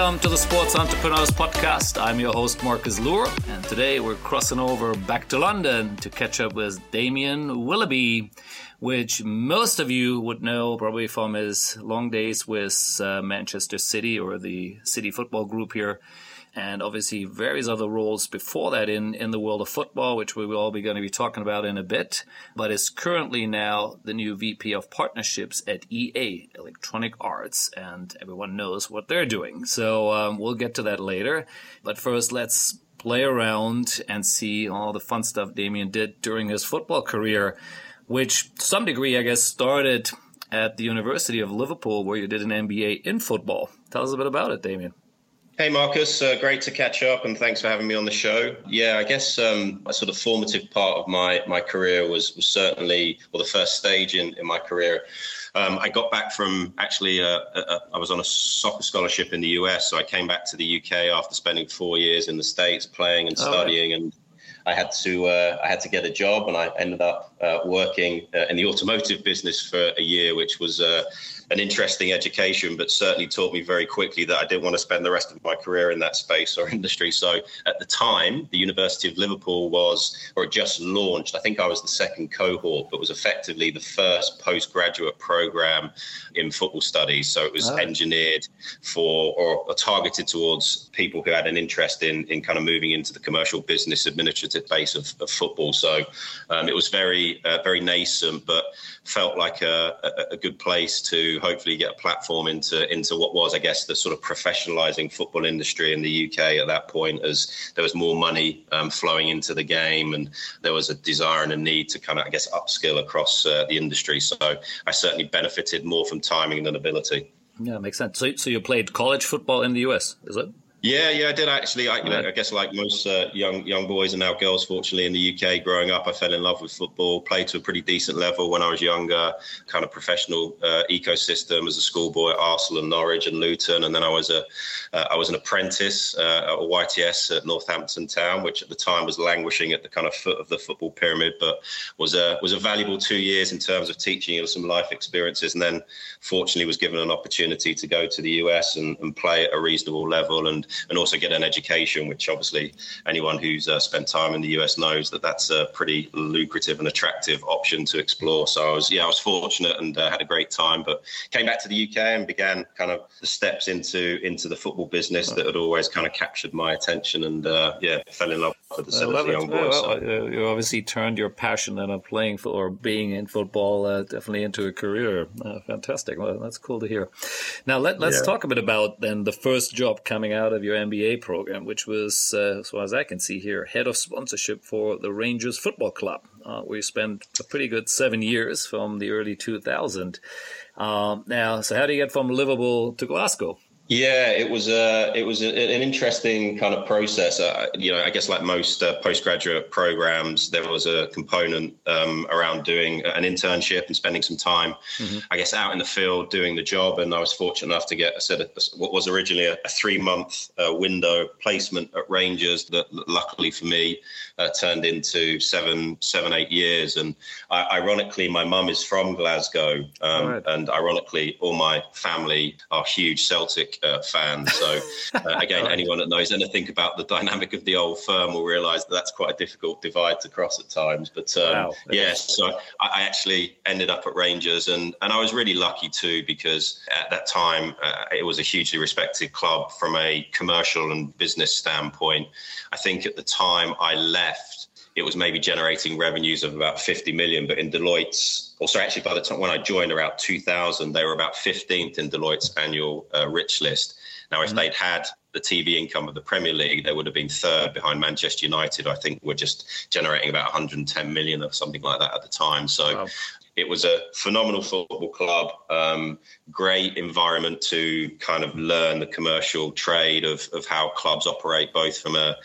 welcome to the Sports Entrepreneurs Podcast. I'm your host, Marcus Luer, and today we're crossing over back to London to catch up with Damian Willoughby, which most of you would know probably from his long days with uh, Manchester City or the City Football Group here and obviously various other roles before that in, in the world of football, which we will all be going to be talking about in a bit, but is currently now the new VP of partnerships at EA, Electronic Arts, and everyone knows what they're doing. So um, we'll get to that later. But first, let's play around and see all the fun stuff Damian did during his football career, which to some degree, I guess, started at the University of Liverpool, where you did an MBA in football. Tell us a bit about it, Damian. Hey, Marcus, uh, great to catch up and thanks for having me on the show. Yeah, I guess um, a sort of formative part of my, my career was, was certainly, well, the first stage in, in my career. Um, I got back from actually, uh, uh, I was on a soccer scholarship in the US. So I came back to the UK after spending four years in the States playing and studying. Oh, right. And I had to uh, I had to get a job, and I ended up uh, working uh, in the automotive business for a year, which was uh, an interesting education, but certainly taught me very quickly that I didn't want to spend the rest of my career in that space or industry. So at the time, the University of Liverpool was, or just launched, I think I was the second cohort, but was effectively the first postgraduate program in football studies. So it was oh. engineered for or, or, targeted towards people who had an interest in, in kind of moving into the commercial business administrative base of, of football. So um, it was very, uh, very nascent, but felt like a, a, a good place to hopefully get a platform into into what was, I guess, the sort of professionalizing football industry in the UK at that point, as there was more money um, flowing into the game, and there was a desire and a need to kind of, I guess, upskill across uh, the industry. So I certainly benefited more from timing than ability. Yeah, makes sense. So, so you played college football in the US, is it? Yeah, yeah, I did actually. I, know, I guess like most uh, young young boys and now girls, fortunately in the UK, growing up, I fell in love with football. Played to a pretty decent level when I was younger. Kind of professional uh, ecosystem as a schoolboy at Arsenal and Norwich and Luton, and then I was a uh, I was an apprentice uh, at a YTS at Northampton Town, which at the time was languishing at the kind of foot of the football pyramid, but was a was a valuable two years in terms of teaching you some life experiences. And then, fortunately, was given an opportunity to go to the US and, and play at a reasonable level and and also get an education, which obviously anyone who's uh, spent time in the US knows that that's a pretty lucrative and attractive option to explore. So I was, yeah, I was fortunate and uh, had a great time, but came back to the UK and began kind of the steps into into the football business that had always kind of captured my attention, and uh, yeah, fell in love with the young boys. Well, so. You obviously turned your passion then of playing for, or being in football uh, definitely into a career. Uh, fantastic. Well, that's cool to hear. Now let, let's yeah. talk a bit about then the first job coming out of your MBA program, which was, uh, as far as I can see here, head of sponsorship for the Rangers Football Club, uh, where you spent a pretty good seven years from the early 2000s. Um, now, so how do you get from Liverpool to Glasgow? Yeah, it was a it was a, an interesting kind of process. Uh, you know, I guess like most uh, postgraduate programs, there was a component um, around doing an internship and spending some time, mm-hmm. I guess, out in the field doing the job. And I was fortunate enough to get a set of what was originally a, a three month uh, window placement at Rangers that, luckily for me, uh, turned into seven seven eight years. And I, ironically, my mum is from Glasgow, um, right. and ironically, all my family are huge Celtic uh, fan. So uh, again, anyone that knows anything about the dynamic of the old firm will realise that that's quite a difficult divide to cross at times. But um, wow. yeah, so I, I, actually ended up at Rangers, and and I was really lucky too because at that time uh, it was a hugely respected club from a commercial and business standpoint. I think at the time I left it was maybe generating revenues of about 50 million. But in Deloitte's, also actually by the time when I joined around 2000, they were about 15th in Deloitte's annual uh, rich list. Now, if mm-hmm. they'd had the TV income of the Premier League, they would have been third behind Manchester United. I think we're just generating about 110 million or something like that at the time. So wow. It was a phenomenal football club, um, great environment to kind of learn the commercial trade of, of how clubs operate, both from a,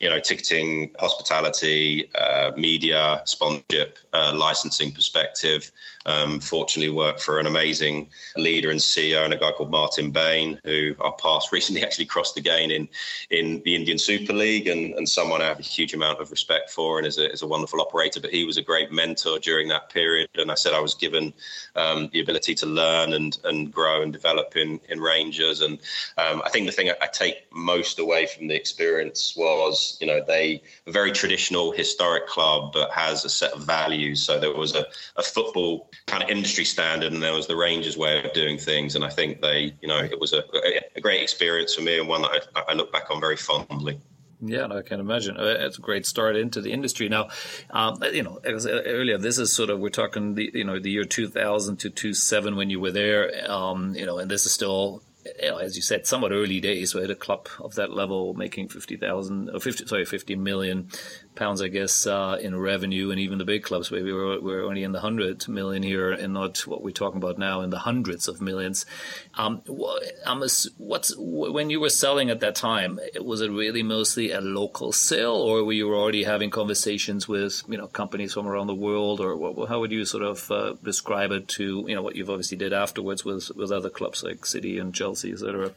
you know, ticketing, hospitality, uh, media, sponsorship, uh, licensing perspective. Um, fortunately, worked for an amazing leader and CEO and a guy called Martin Bain, who our paths recently actually crossed again in in the Indian Super League, and, and someone I have a huge amount of respect for, and is a, is a wonderful operator. But he was a great mentor during that period, and I said, I was given um, the ability to learn and and grow and develop in in Rangers. And um, I think the thing I, I, take most away from the experience was, you know, they a very traditional historic club, but has a set of values. So there was a, a football kind of industry standard, and there was the Rangers way of doing things. And I think they, you know, it was a, a great experience for me and one that I, I look back on very fondly. Yeah, I can imagine. Uh, it's a great start into the industry. Now, um, you know, uh, earlier, this is sort of we're talking the you know the year 2000 to 2007 when you were there. Um, you know, and this is still you know, as you said, somewhat early days. We had a club of that level making fifty thousand or fifty, sorry, fifty million pounds, I guess, uh, in revenue, and even the big clubs, maybe we're, we're only in the hundred million here, and not what we're talking about now in the hundreds of millions. Um, what's when you were selling at that time? Was it really mostly a local sale, or were you already having conversations with you know companies from around the world, or what, how would you sort of uh, describe it to you know what you've obviously did afterwards with with other clubs like City and Chelsea, etc.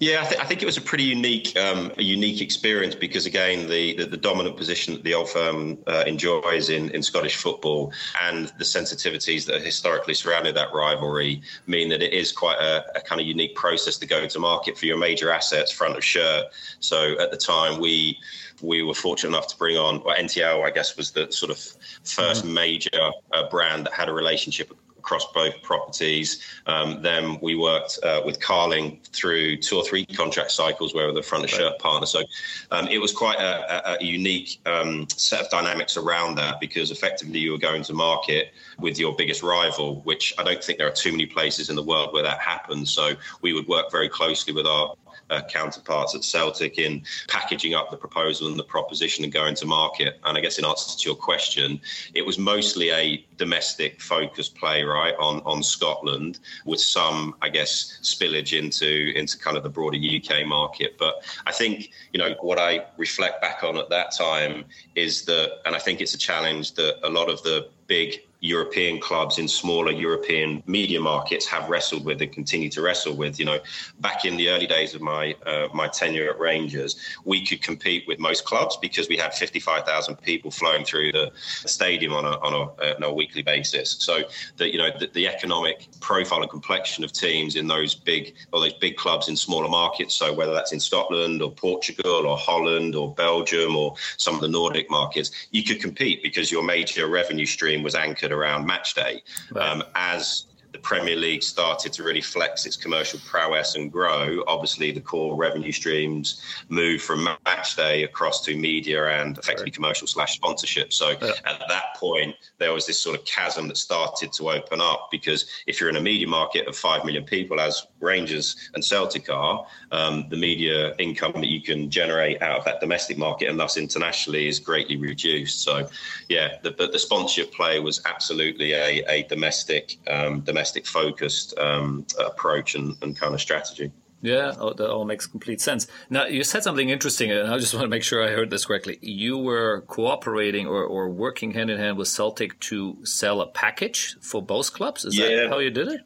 Yeah, I, th- I, think it was a pretty unique, um, a unique experience because again, the, the, the dominant position that the old firm uh, enjoys in, in Scottish football and the sensitivities that are historically surrounded that rivalry mean that it is quite a, a, kind of unique process to go to market for your major assets front of shirt. So at the time, we we were fortunate enough to bring on, well, NTL, I guess, was the sort of 1st mm-hmm. major uh, brand that had a relationship across both properties. Um, then we worked uh, with Carling through two or three contract cycles where we were the front of shirt right. partner. So um, it was quite a, a, a unique um, set of dynamics around that because effectively you were going to market with your biggest rival, which I don't think there are too many places in the world where that happens. So we would work very closely with our uh, counterparts at Celtic in packaging up the proposal and the proposition and going to market. And I guess in answer to your question, it was mostly a domestic focused play, right, on on Scotland, with some, I guess, spillage into into kind of the broader UK market. But I think you know what I reflect back on at that time is that, and I think it's a challenge that a lot of the big European clubs in smaller European media markets have wrestled with and continue to wrestle with. You know, back in the early days of my uh, my tenure at Rangers, we could compete with most clubs because we had 55,000 people flowing through the stadium on a on a, uh, on a weekly basis. So that you know the, the, economic profile and complexion of teams in those big or those big clubs in smaller markets. So whether that's in Scotland or Portugal or Holland or Belgium or some of the Nordic markets, you could compete because your major revenue stream was anchored around match day. Right. Um, as the Premier League started to really flex its commercial prowess and grow, obviously the core revenue streams moved from match day across to media and effectively commercial slash sponsorship. So yeah. at that point, there was this sort of chasm that started to open up because if you're in a media market of 5 million people, as Rangers and Celtic are, um, the media income that you can generate out of that domestic market and thus internationally is greatly reduced. So, yeah, the, the sponsorship play was absolutely a, a domestic, um, domestic focused um, approach and, and kind of strategy. Yeah, that all makes complete sense. Now, you said something interesting, and I just want to make sure I heard this correctly. You were cooperating or, or working hand in hand with Celtic to sell a package for both clubs. Is yeah. that how you did it?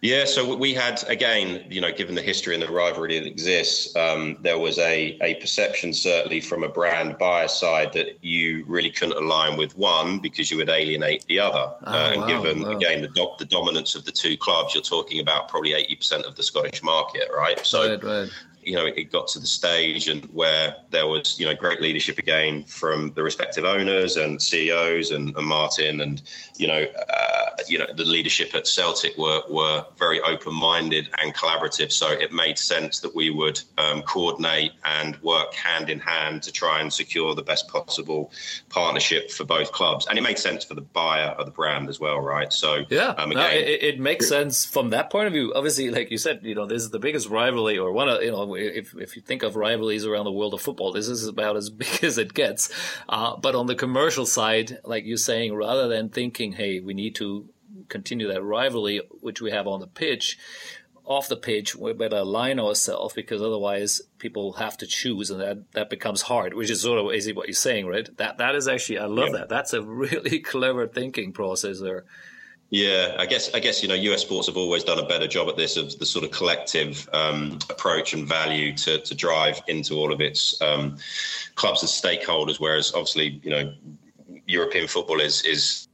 Yeah, so we had again, you know, given the history and the rivalry that exists, um, there was a a perception certainly from a brand buyer side that you really couldn't align with one because you would alienate the other. Oh, uh, and wow, given wow. again the do- the dominance of the two clubs, you're talking about probably eighty percent of the Scottish market, right? So. Right, right you know, it got to the stage and where there was, you know, great leadership again from the respective owners and CEOs and, and Martin and, you know, uh, you know, the leadership at Celtic were, were very open-minded and collaborative. So it made sense that we would um, coordinate and work hand in hand to try and secure the best possible partnership for both clubs. And it made sense for the buyer of the brand as well, right? So yeah, um, again, no, it, it, makes sense from that point of view. Obviously, like you said, you know, this is the biggest rivalry or one of, you know, if, if you think of rivalries around the world of football, this is about as big as it gets. Uh, but on the commercial side, like you're saying, rather than thinking, hey, we need to continue that rivalry, which we have on the pitch, off the pitch, we better align ourselves because otherwise people have to choose, and that, that becomes hard. Which is sort of easy what you're saying, right? That that is actually I love yeah. that. That's a really clever thinking process there. Yeah, I guess I guess you know US sports have always done a better job at this of the sort of collective um, approach and value to to drive into all of its um, clubs and stakeholders. Whereas obviously you know European football is is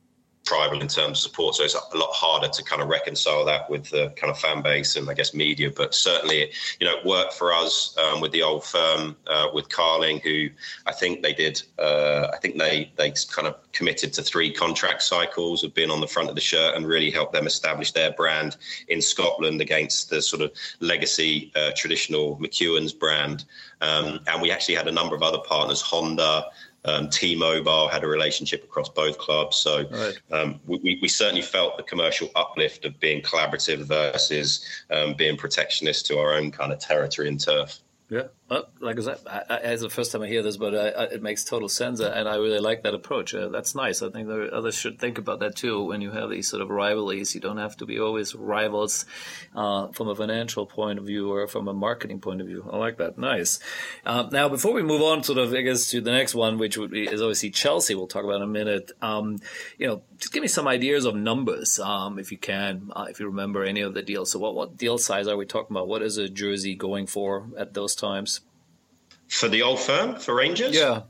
tribal in terms of support. So it's a lot harder to kind of reconcile that with the kind of fan base and I guess media. But certainly, you know, it worked for us um, with the old firm uh, with Carling, who I think they did. Uh, I think they they kind of committed to three contract cycles of being on the front of the shirt and really helped them establish their brand in Scotland against the sort of legacy uh, traditional McEwan's brand. Um, and we actually had a number of other partners, Honda. Um, T-Mobile had a relationship across both clubs, so right. um, we, we, certainly felt the commercial uplift of being collaborative versus um, being protectionist to our own kind of territory and turf. Yeah, well, like I said, I, I, it's the first time I hear this, but I, it makes total sense, uh, and I really like that approach. Uh, that's nice. I think others should think about that too. When you have these sort of rivalries, you don't have to be always rivals uh, from a financial point of view or from a marketing point of view. I like that. Nice. Uh, now, before we move on, sort of, I guess, to the next one, which would be, is obviously Chelsea. We'll talk about in a minute. Um, you know, just give me some ideas of numbers, um, if you can, uh, if you remember any of the deals. So, what what deal size are we talking about? What is a jersey going for at those times? For the old firm for Rangers. Yeah,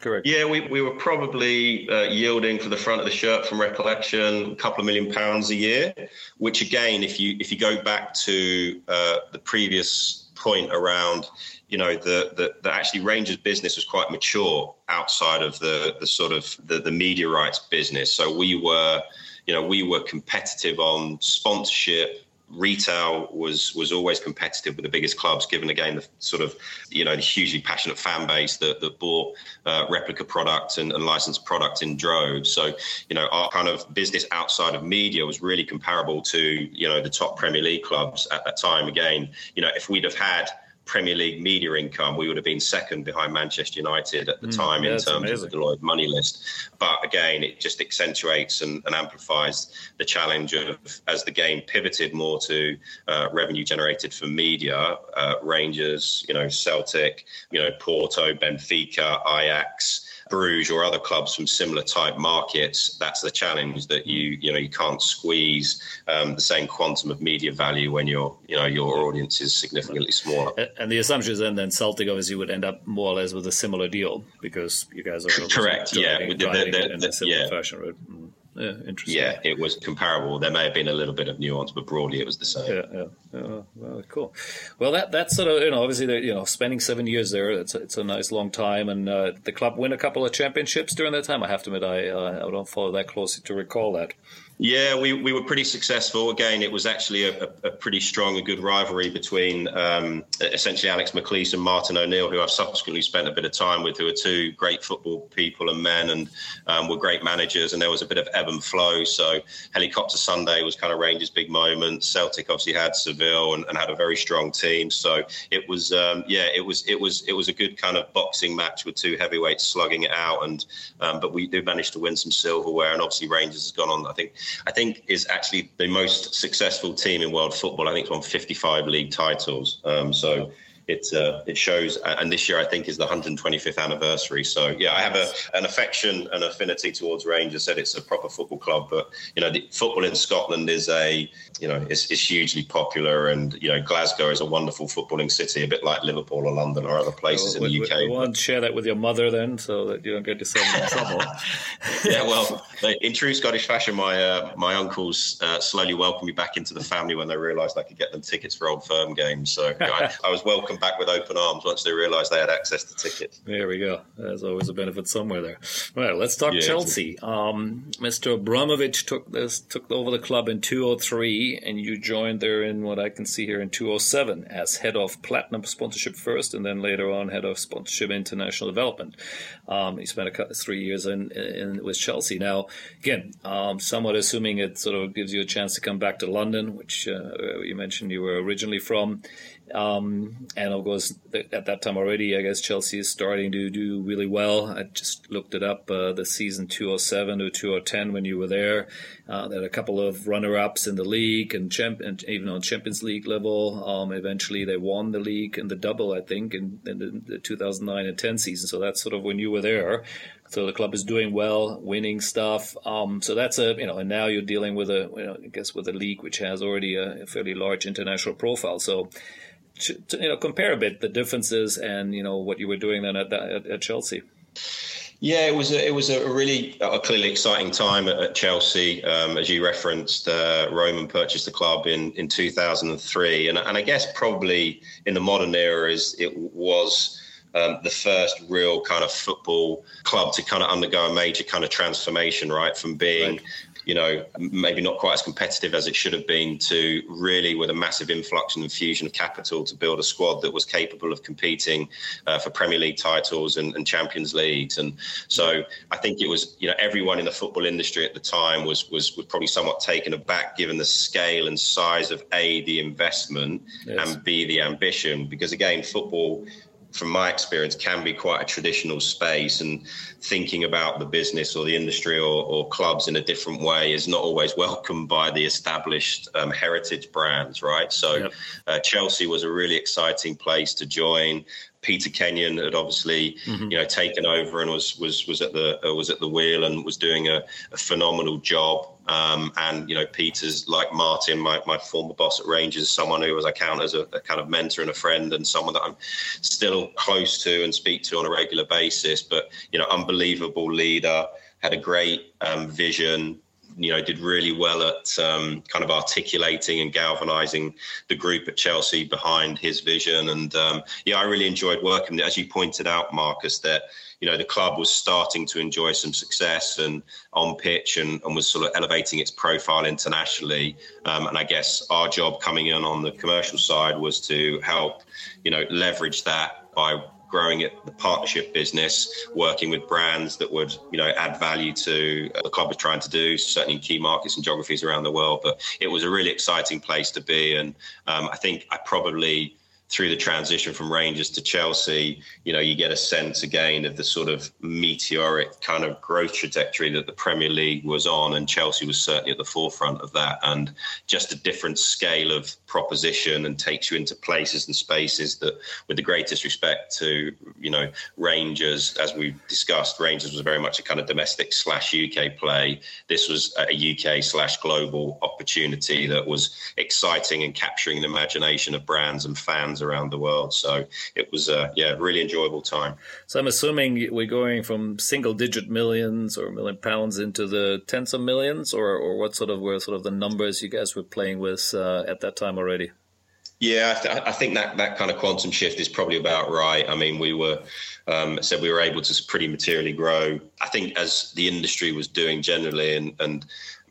correct. Yeah, we, we were probably uh, yielding for the front of the shirt from recollection a couple of million pounds a year. Which again, if you if you go back to uh, the previous point around, you know, the, the the actually Rangers business was quite mature outside of the the sort of the, the media rights business. So we were, you know, we were competitive on sponsorship retail was was always competitive with the biggest clubs, given again the sort of you know the hugely passionate fan base that that bought uh, replica products and, and, licensed products in droves. So you know our kind of business outside of media was really comparable to you know the top Premier League clubs at that time. Again, you know if we'd have had Premier League media income, we would have been second behind Manchester United at the mm, time yeah, in terms amazing. of the Deloitte money list. But again, it just accentuates and, and amplifies the challenge of as the game pivoted more to uh, revenue generated from media, uh, Rangers, you know, Celtic, you know, Porto, Benfica, Ajax. Bruges or other clubs from similar type markets, that's the challenge that you you know you can't squeeze um, the same quantum of media value when your you know your audience is significantly smaller. And the assumption is then then Celtic obviously would end up more or less with a similar deal because you guys are correct, yeah, the, the, in a similar yeah. fashion, right? Mm. Yeah, interesting. Yeah, it was comparable. There may have been a little bit of nuance, but broadly it was the same. Yeah, yeah. yeah. Well, cool. Well, that that's sort of you know obviously you know spending seven years there. It's a, it's a nice long time, and uh, the club win a couple of championships during that time. I have to admit, I uh, I don't follow that closely to recall that. Yeah, we, we were pretty successful. Again, it was actually a, a, a pretty strong and good rivalry between um, essentially Alex McLeish and Martin O'Neill, who I've subsequently spent a bit of time with, who are two great football people and men and um, were great managers. And there was a bit of ebb and flow. So Helicopter Sunday was kind of Rangers' big moment. Celtic obviously had Seville and, and had a very strong team. So it was, um, yeah, it was it was it was a good kind of boxing match with two heavyweights slugging it out. And um, but we did manage to win some silverware. And obviously Rangers has gone on, I think I think is actually the most successful team in world football. I think it's won 55 league titles. Um, so it uh, it shows. And this year, I think, is the 125th anniversary. So yeah, I have a, an affection and affinity towards Rangers. Said it's a proper football club, but you know, the football in Scotland is a you know is, is hugely popular, and you know, Glasgow is a wonderful footballing city, a bit like Liverpool or London or other places well, in the UK. You want to share that with your mother then, so that you don't get yourself in trouble. yeah, well, in true Scottish fashion, my uh, my uncles uh, slowly welcomed me back into the family when they realised I could get them tickets for Old Firm games. So you know, I, I was welcomed back with open arms once they realised they had access to tickets. There we go. There's always a benefit somewhere there. Right, let's talk yeah, Chelsea. Um, Mr. Abramovich took this took over the club in 2003, and you joined there in what I can see here in 2007 as head of platinum sponsorship first, and then later on head of sponsorship international development. Um, he spent a three years in, in, with Chelsea. Now, again, um, somewhat assuming it sort of gives you a chance to come back to London, which uh, you mentioned you were originally from. Um, and of course, at that time already, I guess Chelsea is starting to do really well. I just looked it up uh, the season 207 to 2010 when you were there. Uh, there had a couple of runner ups in the league and, champ- and even on Champions League level. Um, eventually, they won the league in the double, I think, in, in the, the 2009 and 10 season. So that's sort of when you were there. So the club is doing well, winning stuff. Um, so that's a you know, and now you're dealing with a you know, I guess with a league which has already a, a fairly large international profile. So to, to, you know compare a bit the differences and you know what you were doing then at, at, at Chelsea. Yeah, it was a, it was a really a clearly exciting time at, at Chelsea. Um, as you referenced, uh, Roman purchased the club in, in 2003, and, and I guess probably in the modern era is it was um, the first real kind of football club to kind of undergo a major kind of transformation, right? From being right you know, maybe not quite as competitive as it should have been to really with a massive influx and infusion of capital to build a squad that was capable of competing uh, for Premier League titles and, and, Champions Leagues. And so I think it was, you know, everyone in the football industry at the time was, was, was probably somewhat taken aback given the scale and size of A, the investment yes. and B, the ambition. Because again, football from my experience, can be quite a traditional space. And thinking about the business or the industry or, or clubs in a different way is not always welcomed by the established um, heritage brands, right? So, yep. uh, Chelsea was a really exciting place to join. Peter Kenyon had obviously, mm-hmm. you know, taken over and was was was at the uh, was at the wheel and was doing a, a phenomenal job. Um, and you know, Peter's like Martin, my, my former boss at Rangers, someone who, as I count as a, a, kind of mentor and a friend, and someone that I'm still close to and speak to on a regular basis. But you know, unbelievable leader, had a great um, vision, you know, did really well at um, kind of articulating and galvanizing the group at Chelsea behind his vision. And um, yeah, I really enjoyed working. As you pointed out, Marcus, that you know the club was starting to enjoy some success and on pitch and, and was sort of elevating its profile internationally. Um, and I guess our job coming in on the commercial side was to help, you know, leverage that by growing it, the partnership business, working with brands that would, you know, add value to the club is trying to do, certainly in key markets and geographies around the world. But it was a really exciting place to be. And um, I think I probably through the transition from Rangers to Chelsea, you know, you get a sense again of the sort of meteoric kind of growth trajectory that the Premier League was on, and Chelsea was certainly at the forefront of that, and just a different scale of proposition and takes you into places and spaces that, with the greatest respect to, you know, Rangers, as we discussed, Rangers was very much a kind of domestic slash UK play. This was a UK slash global opportunity that was exciting and capturing the imagination of brands and fans around the world. So it was a yeah really enjoyable time. So I'm assuming we're going from single digit millions or million pounds into the tens of millions, or or what sort of were sort of the numbers you guys were playing with uh, at that time already? Yeah, I, th- I, think that that kind of quantum shift is probably about right. I mean, we were um, said we were able to pretty materially grow. I think as the industry was doing generally, and and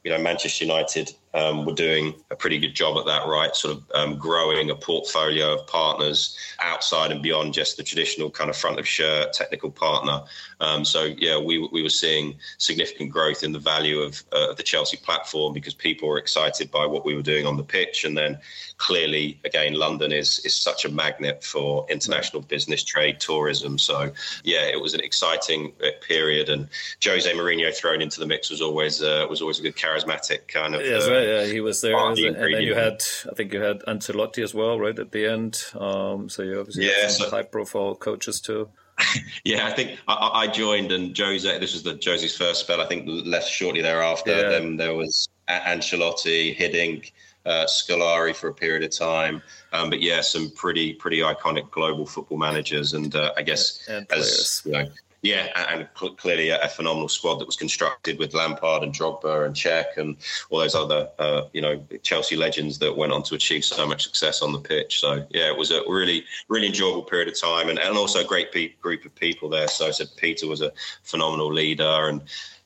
you know Manchester United um, were doing a pretty good job at that, right? Sort of um, growing a portfolio of partners outside and beyond just the traditional kind of front of shirt technical partner. Um, so yeah, we we were seeing significant growth in the value of, uh, the Chelsea platform because people were excited by what we were doing on the pitch, and then clearly again, London is is such a magnet for international business, trade, tourism. So yeah, it was an exciting uh, period, and Jose Mourinho thrown into the mix was always uh, was always a good charismatic kind of. Yes, right yeah, he was there, the and then you had, I think you had Ancelotti as well, right at the end. Um, so you obviously yeah, some so, high-profile coaches too. yeah, I think I, I, joined, and Jose. This was the Jose's first spell. I think left shortly thereafter. Yeah. Then there was Ancelotti, Hiddink, uh, Scolari for a period of time. Um, but yeah, some pretty pretty iconic global football managers, and uh, I guess and as you know, yeah, and clearly a, phenomenal squad that was constructed with Lampard and Drogba and Cech and all those other, uh, you know, Chelsea legends that went on to achieve so much success on the pitch. So yeah, it was a really, really enjoyable period of time, and, and also a great pe- group of people there. So I said Peter was a phenomenal leader, and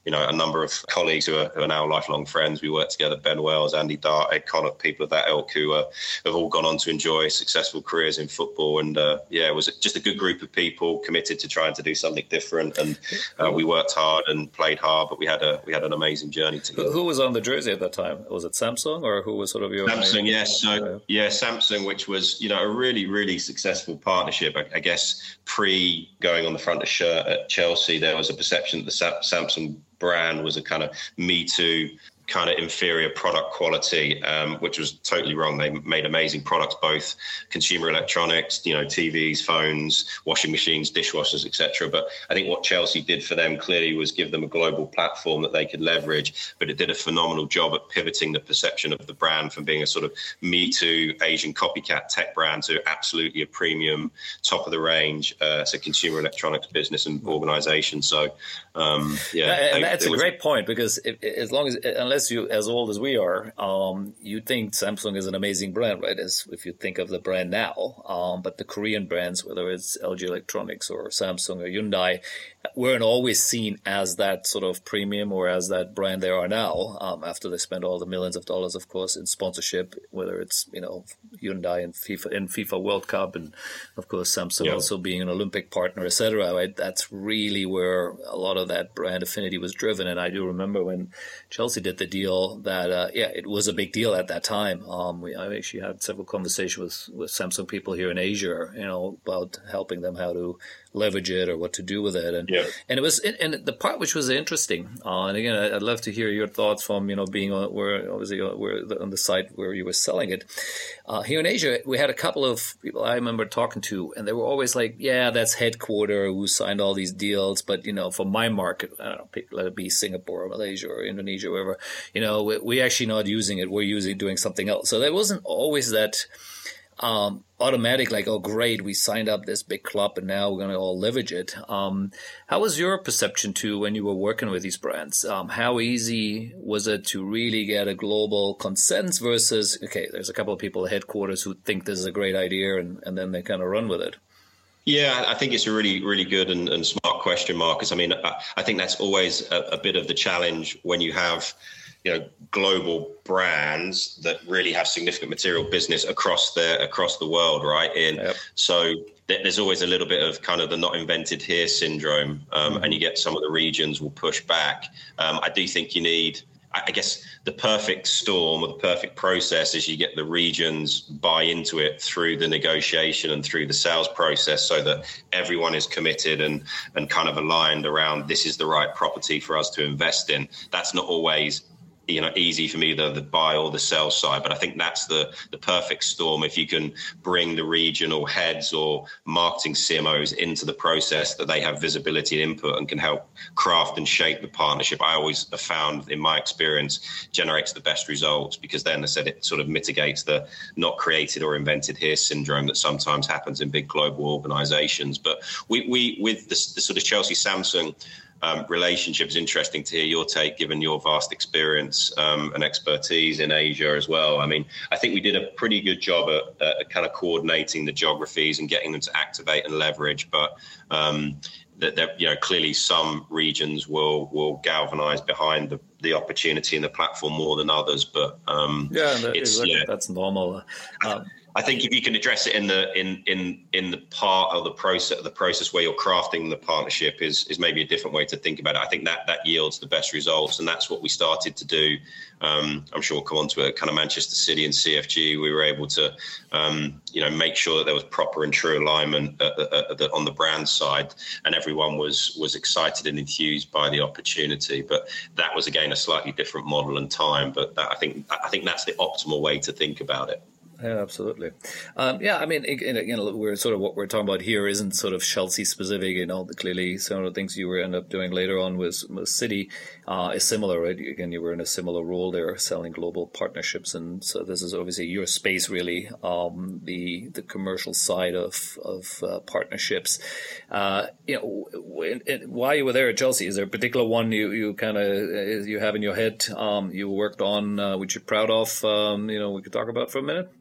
you know, a number of colleagues who are, who are, now lifelong friends. We work together, Ben Wells, Andy Dart, Ed Connor, people of that ilk who uh, have all gone on to enjoy successful careers in football. And uh, yeah, it was just a good group of people committed to trying to do something different. And uh, we worked hard and played hard, but we had a we had an amazing journey together. Who was on the jersey at that time? Was it Samsung or who was sort of your Samsung? Yes, so yeah, Samsung, which was you know a really really successful partnership. I, I guess pre going on the front of shirt at Chelsea, there was a perception that the Samsung brand was a kind of me too kind of inferior product quality, um, which was totally wrong. They made amazing products, both consumer electronics, you know, TVs, phones, washing machines, dishwashers, etc. But I think what Chelsea did for them clearly was give them a global platform that they could leverage. But it did a phenomenal job at pivoting the perception of the brand from being a sort of Me Too Asian copycat tech brand to absolutely a premium, top of the range, uh, so consumer electronics business and organization. So um, yeah, and that's a was, great point because if, as long as unless you as old as we are, um, you think Samsung is an amazing brand, right? As if you think of the brand now, um, but the Korean brands, whether it's LG Electronics or Samsung or Hyundai, weren't always seen as that sort of premium or as that brand they are now. Um, after they spent all the millions of dollars, of course, in sponsorship, whether it's you know Hyundai and FIFA in FIFA World Cup, and of course Samsung yeah. also being an Olympic partner, etc. Right? That's really where a lot of that brand affinity was driven. And I do remember when Chelsea did the deal that uh, yeah, it was a big deal at that time. Um, we I actually had several conversations with with Samsung people here in Asia, you know, about helping them how to leverage it or what to do with it. And yeah. and it was and the part which was interesting. Uh, and again, I'd love to hear your thoughts from you know being on where obviously uh, where on the site where you were selling it. Uh, here in Asia, we had a couple of people I remember talking to, and they were always like, "Yeah, that's headquarter who signed all these deals." But you know, for my market, I don't know, let it be Singapore or Malaysia or Indonesia, or wherever, you know, we, we actually not using it. We're using doing something else. So there wasn't always that um, automatic, like, oh, great, we signed up this big club and now we're going to all leverage it. Um, how was your perception too when you were working with these brands? Um, how easy was it to really get a global consensus versus, okay, there's a couple of people at headquarters who think this is a great idea and, and then they kind of run with it? Yeah, I think it's a really, really good and, and smart question, Marcus. I mean, I, I think that's always a, a bit of the challenge when you have – you know global brands that really have significant material business across the across the world right in yep. so there's always a little bit of kind of the not invented here syndrome um, mm-hmm. and you get some of the regions will push back um, i do think you need I guess the perfect storm or the perfect process is you get the regions buy into it through the negotiation and through the sales process so that everyone is committed and, and kind of aligned around this is the right property for us to invest in. That's not always you know easy for me the, the buy or the sell side but i think that's the the perfect storm if you can bring the regional heads or marketing cmos into the process that they have visibility and input and can help craft and shape the partnership. I always have found in my experience generates the best results because then i said it sort of mitigates the not created or invented here syndrome that sometimes happens in big global organizations. But we we with the, the sort of chelsea samsung um, relationship. is interesting to hear your take, given your vast experience um, and expertise in Asia as well. I mean, I think we did a pretty good job at, at kind of coordinating the geographies and getting them to activate and leverage, but. Um, that there, you know, clearly some regions will will galvanize behind the, the opportunity and the platform more than others. But um, yeah, that, it's, yeah, that's normal. Um, I think if you can address it in the in in in the part of the process the process where you're crafting the partnership is is maybe a different way to think about it. I think that that yields the best results, and that's what we started to do. Um, I'm sure we'll come on to it. Kind of Manchester City and CFG, we were able to um, you know make sure that there was proper and true alignment at the, at the, on the brand side, and everyone was was excited and enthused by the opportunity. But that was again a slightly different model and time. But that, I think I think that's the optimal way to think about it. Yeah, absolutely. Um, yeah, I mean, you know, we're sort of what we're talking about here isn't sort of Chelsea specific. You know, the clearly some of the things you were end up doing later on with, City uh, is similar. Right? Again, you were in a similar role there, selling global partnerships, and so this is obviously your space, really, um, the the commercial side of of uh, partnerships. Uh, you know, while you were there at Chelsea, is there a particular one you you kind of uh, you have in your head um, you worked on, uh, which you're proud of? Um, you know, we could talk about for a minute.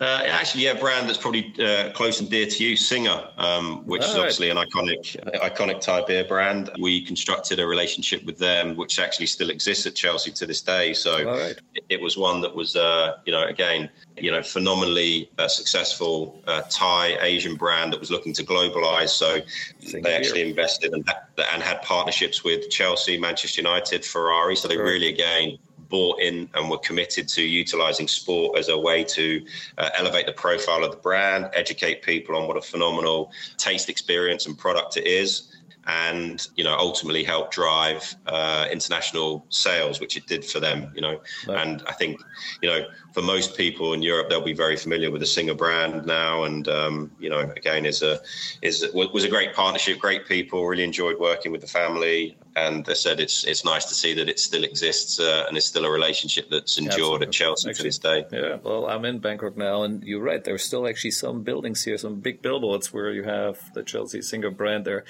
Uh, actually, yeah, a brand that's probably uh, close and dear to you, Singha, um, which is obviously an iconic, iconic Thai beer brand. We constructed a relationship with them, which actually still exists at Chelsea to this day. So right. it, it, was one that was, uh, you know, again, you know, phenomenally uh, successful uh, Thai Asian brand that was looking to globalize. So Singha they actually beer. invested and, and had partnerships with Chelsea, Manchester United, Ferrari. So they right. really, again, bought in and were committed to utilizing sport as a way to uh, elevate the profile of the brand, educate people on what a phenomenal taste experience and product it is. and you know ultimately help drive uh, international sales, which it did for them. You know, right. and I think you know for most people in Europe they'll be very familiar with the Singha brand now, and um, you know again is a is was a great partnership, great people, really enjoyed working with the family and they said it's it's nice to see that it still exists uh, and it's still a relationship that's endured at Chelsea actually, to this day. Yeah, well, I'm in Bangkok now, and you're right. There's still actually some buildings here, some big billboards where you have the Chelsea Singha brand there,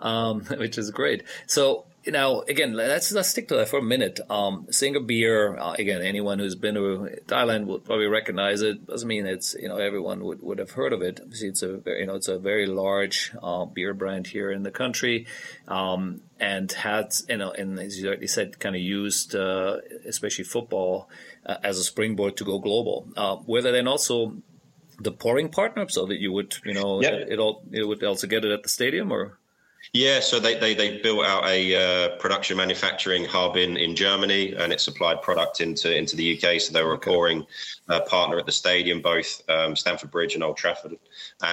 um, which is great. So you know, again, let's let's stick to that for a minute. Um, Singha beer, uh, again, anyone who's been to Thailand will probably recognize it. Doesn't mean it's you know everyone would, would have heard of it. Obviously, it's a very, you know it's a very large uh, beer brand here in the country, um, and had you know and as you already said, kind of used uh, especially football uh, as a springboard to go global. Uh, whether then also the pouring partner, so that you would you know yep. it, it all it would also get it at the stadium or yeah, so they, they, they built out a uh, production manufacturing hub in, in Germany and it supplied product into into the UK. So they were okay. pouring uh, partner at the stadium, both um, Stamford Bridge and Old Trafford,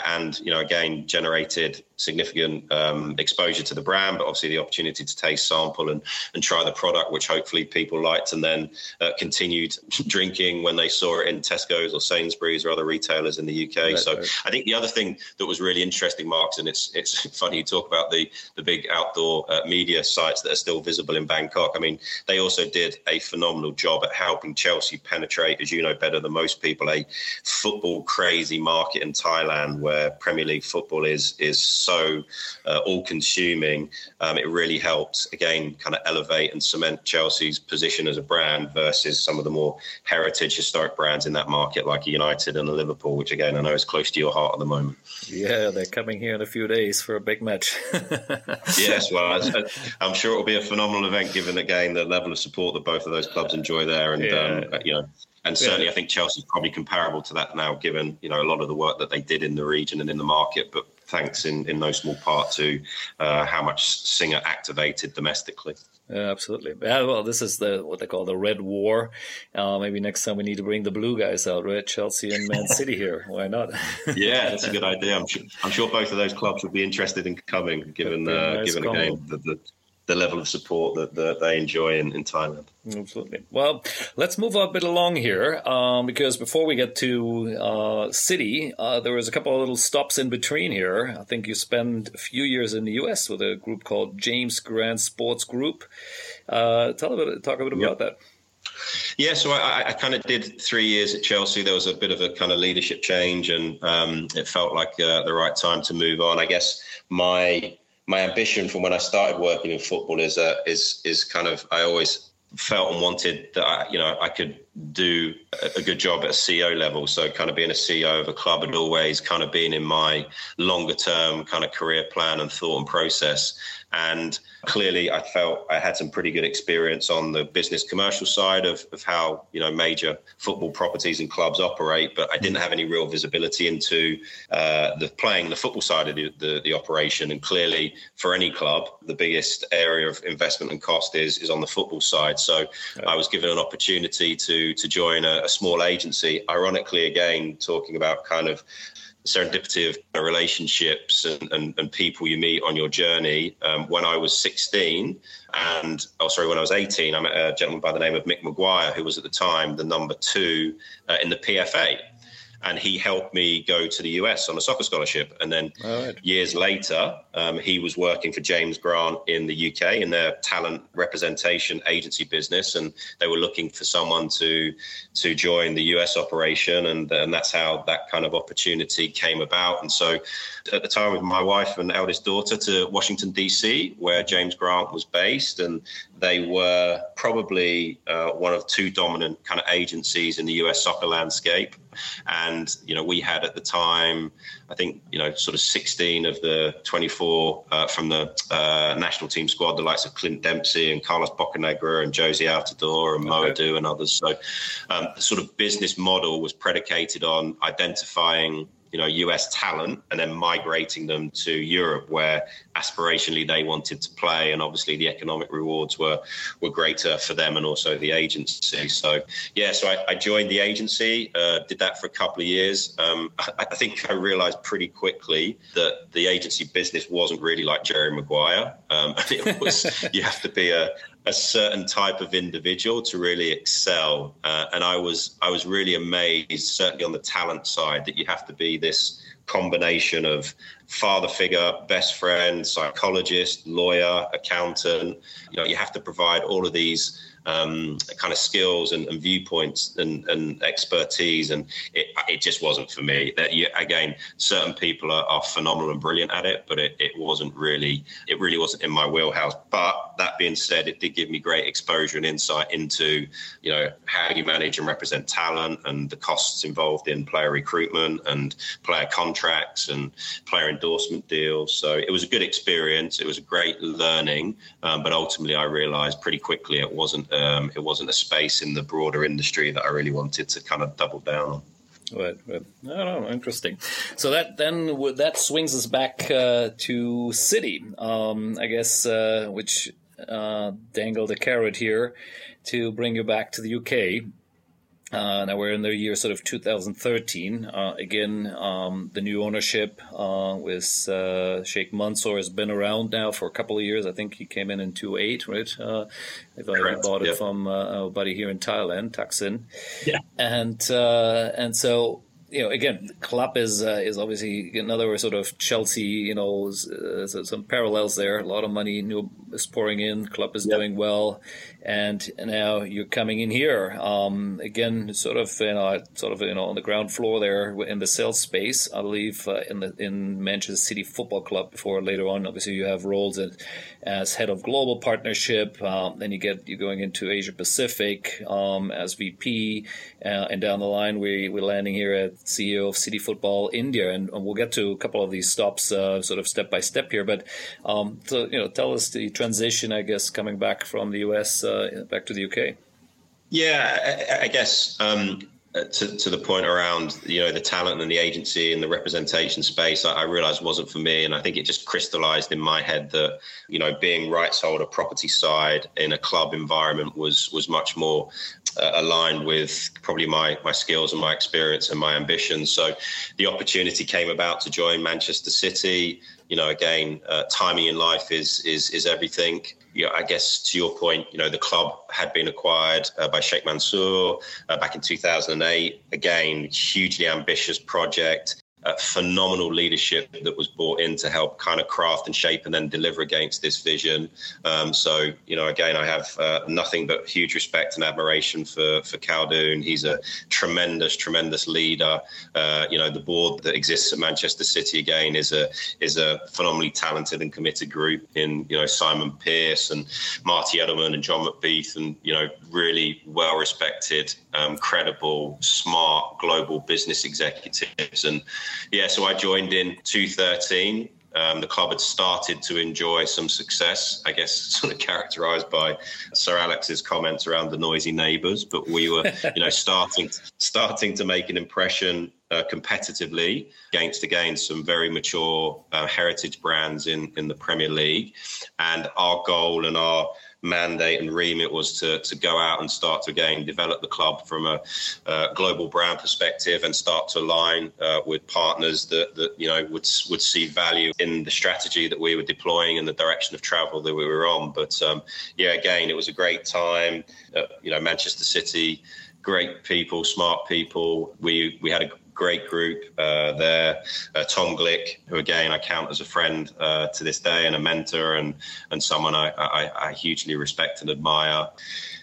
and you know again generated significant um, exposure to the brand, but obviously the opportunity to taste, sample, and and try the product, which hopefully people liked, and then uh, continued drinking when they saw it in Tesco's or Sainsbury's or other retailers in the UK. Right, so right. I think the other thing that was really interesting, Marcus, and it's it's funny you talk about the the big outdoor uh, media sites that are still visible in Bangkok. I mean, they also did a phenomenal job at helping Chelsea penetrate, as you know better than most people, a football crazy market in Thailand where Premier League football is is so uh, all consuming. Um, it really helped again kind of elevate and cement Chelsea's position as a brand versus some of the more heritage historic brands in that market like a United and a Liverpool, which again I know is close to your heart at the moment. Yeah, they're coming here in a few days for a big match. yes, well, I'm sure it'll be a phenomenal event given again the level of support that both of those clubs enjoy there, and yeah. um, you know and certainly, yeah. I think Chelsea's probably comparable to that now, given you know a lot of the work that they did in the region and in the market. But thanks in, in no small part to uh, how much Singha activated domestically. Yeah, absolutely. Yeah, well, this is the what they call the Red War. Uh, maybe next time we need to bring the blue guys out, right? Chelsea and Man City here. Why not? yeah, that's a good idea. I'm sure, I'm sure both of those clubs would be interested in coming, given uh, nice given again the, the the level of support that, that they enjoy in, in Thailand. Absolutely. Well, let's move a bit along here um, because before we get to uh, City, uh, there was a couple of little stops in between here. I think you spent a few years in the U.S. with a group called James Grant Sports Group. Uh, tell a bit, talk a bit about that. Yeah, so I, I, kind of did three years at Chelsea. There was a bit of a kind of leadership change, and um, it felt like uh, the right time to move on. I guess my my ambition from when I started working in football is uh, is is kind of I always felt and wanted that I, you know I could do a good job at a CEO level. So kind of being a CEO of a club had always kind of been in my longer term kind of career plan and thought and process. And clearly, I felt I had some pretty good experience on the business commercial side of, of how you know major football properties and clubs operate, but I didn't have any real visibility into uh, the playing the football side of the, the, the operation. And clearly, for any club, the biggest area of investment and cost is is on the football side. So I was given an opportunity to to join a, a small agency. Ironically, again, talking about kind of serendipity of relationships and, and, and, people you meet on your journey. Um, when I was 16, and oh, sorry, when I was 18, I met a gentleman by the name of Mick McGuire, who was at the time the number two uh, in the PFA and he helped me go to the US on a soccer scholarship. And then right. years later, um, he was working for James Grant in the UK in their talent representation agency business, and they were looking for someone to to join the US operation, and and that's how that kind of opportunity came about. And so, at the time, with my wife and eldest daughter to Washington D.C., where James Grant was based, and they were probably uh, one of two dominant kind of agencies in the US soccer landscape. And, you know, we had at the time, I think, you know, sort of 16 of the 24 uh, from the uh, national team squad, the likes of Clint Dempsey and Carlos Bocanegra and Jozy Altidore and okay. and others. So um, the sort of business model was predicated on identifying you know US talent and then migrating them to Europe where aspirationally they wanted to play and obviously the economic rewards were were greater for them and also the agency. So yeah so I, I joined the agency uh, did that for a couple of years. Um, I, I, think I realized pretty quickly that the agency business wasn't really like Jerry Maguire. Um, it was you have to be a a certain type of individual to really excel. Uh, and I was I was really amazed, certainly on the talent side, that you have to be this combination of father figure, best friend, psychologist, lawyer, accountant. You know, you have to provide all of these um, kind of skills and, and viewpoints and, and, expertise, and it, it just wasn't for me. That you, again, certain people are, are, phenomenal and brilliant at it, but it, it wasn't really it really wasn't in my wheelhouse. But that being said, it did give me great exposure and insight into you know how you manage and represent talent and the costs involved in player recruitment and player contracts and player endorsement deals. So it was a good experience. It was a great learning, um, but ultimately I realised pretty quickly it wasn't um, it wasn't a space in the broader industry that I really wanted to kind of double down on. Right, right. No, no, interesting. So that then that swings us back uh, to City, um, I guess, uh, which uh, dangled a carrot here to bring you back to the UK. Uh, now we're in the year sort of 2013. Uh, again, um, the new ownership uh, with uh, Sheikh Mansour has been around now for a couple of years. I think he came in in 2008, right? Uh, if I bought it yep. from uh, a buddy here in Thailand, Thaksin. Yeah. And and so you know, again, club is uh, is obviously another sort of Chelsea. You know, uh, some parallels there. A lot of money new is pouring in. Club is yep. doing well, and now you're coming in here um, again, sort of you know, sort of you know on the ground floor there in the sales space. I believe uh, in the in Manchester City Football Club. Before later on, obviously you have roles as, as head of global partnership. Um, then you get you're going into Asia Pacific um, as VP, uh, and down the line we we're landing here at CEO of City Football India, and, and we'll get to a couple of these stops uh, sort of step by step here. But um, so, you know, tell us the transition, I guess, coming back from the US uh, back to the UK? Yeah, I, I guess um, to, to the point around you know the talent and the agency and the representation space, I, I realized wasn't for me, and I think it just crystallized in my head that you know being rights holder, property side in a club environment was was much more uh, aligned with probably my my skills and my experience and my ambitions. So the opportunity came about to join Manchester City. You know, again, uh, timing in life is is is everything know, I guess to your point, you know, the club had been acquired uh, by Sheikh Mansour uh, back in 2008. Again, hugely ambitious project uh, phenomenal leadership that was brought in to help kind of craft and shape and then deliver against this vision. Um, so, you know, again, I have uh, nothing but huge respect and admiration for for Khaldoon. He's a tremendous, tremendous leader. Uh, you know, the board that exists at Manchester City again is a is a phenomenally talented and committed group in you know Simon Pearce and Marty Edelman and John MacBeath and you know really well respected, um, credible, smart global business executives and yeah, so I joined in 2013. Um, the club had started to enjoy some success, I guess, sort of characterised by Sir Alex's comments around the noisy neighbours. But we were, you know, starting starting to make an impression uh, competitively against again some very mature uh, heritage brands in in the Premier League, and our goal and our mandate and remit was to, to go out and start to again develop the club from a uh, global brand perspective and start to align uh, with partners that, that you know would would see value in the strategy that we were deploying and the direction of travel that we were on. But um, yeah, again, it was a great time. Uh, you know, Manchester City great people, smart people. We we had a great group uh, there. Uh, Tom Glick, who again I count as a friend uh, to this day and a mentor and and someone I, I, I, hugely respect and admire.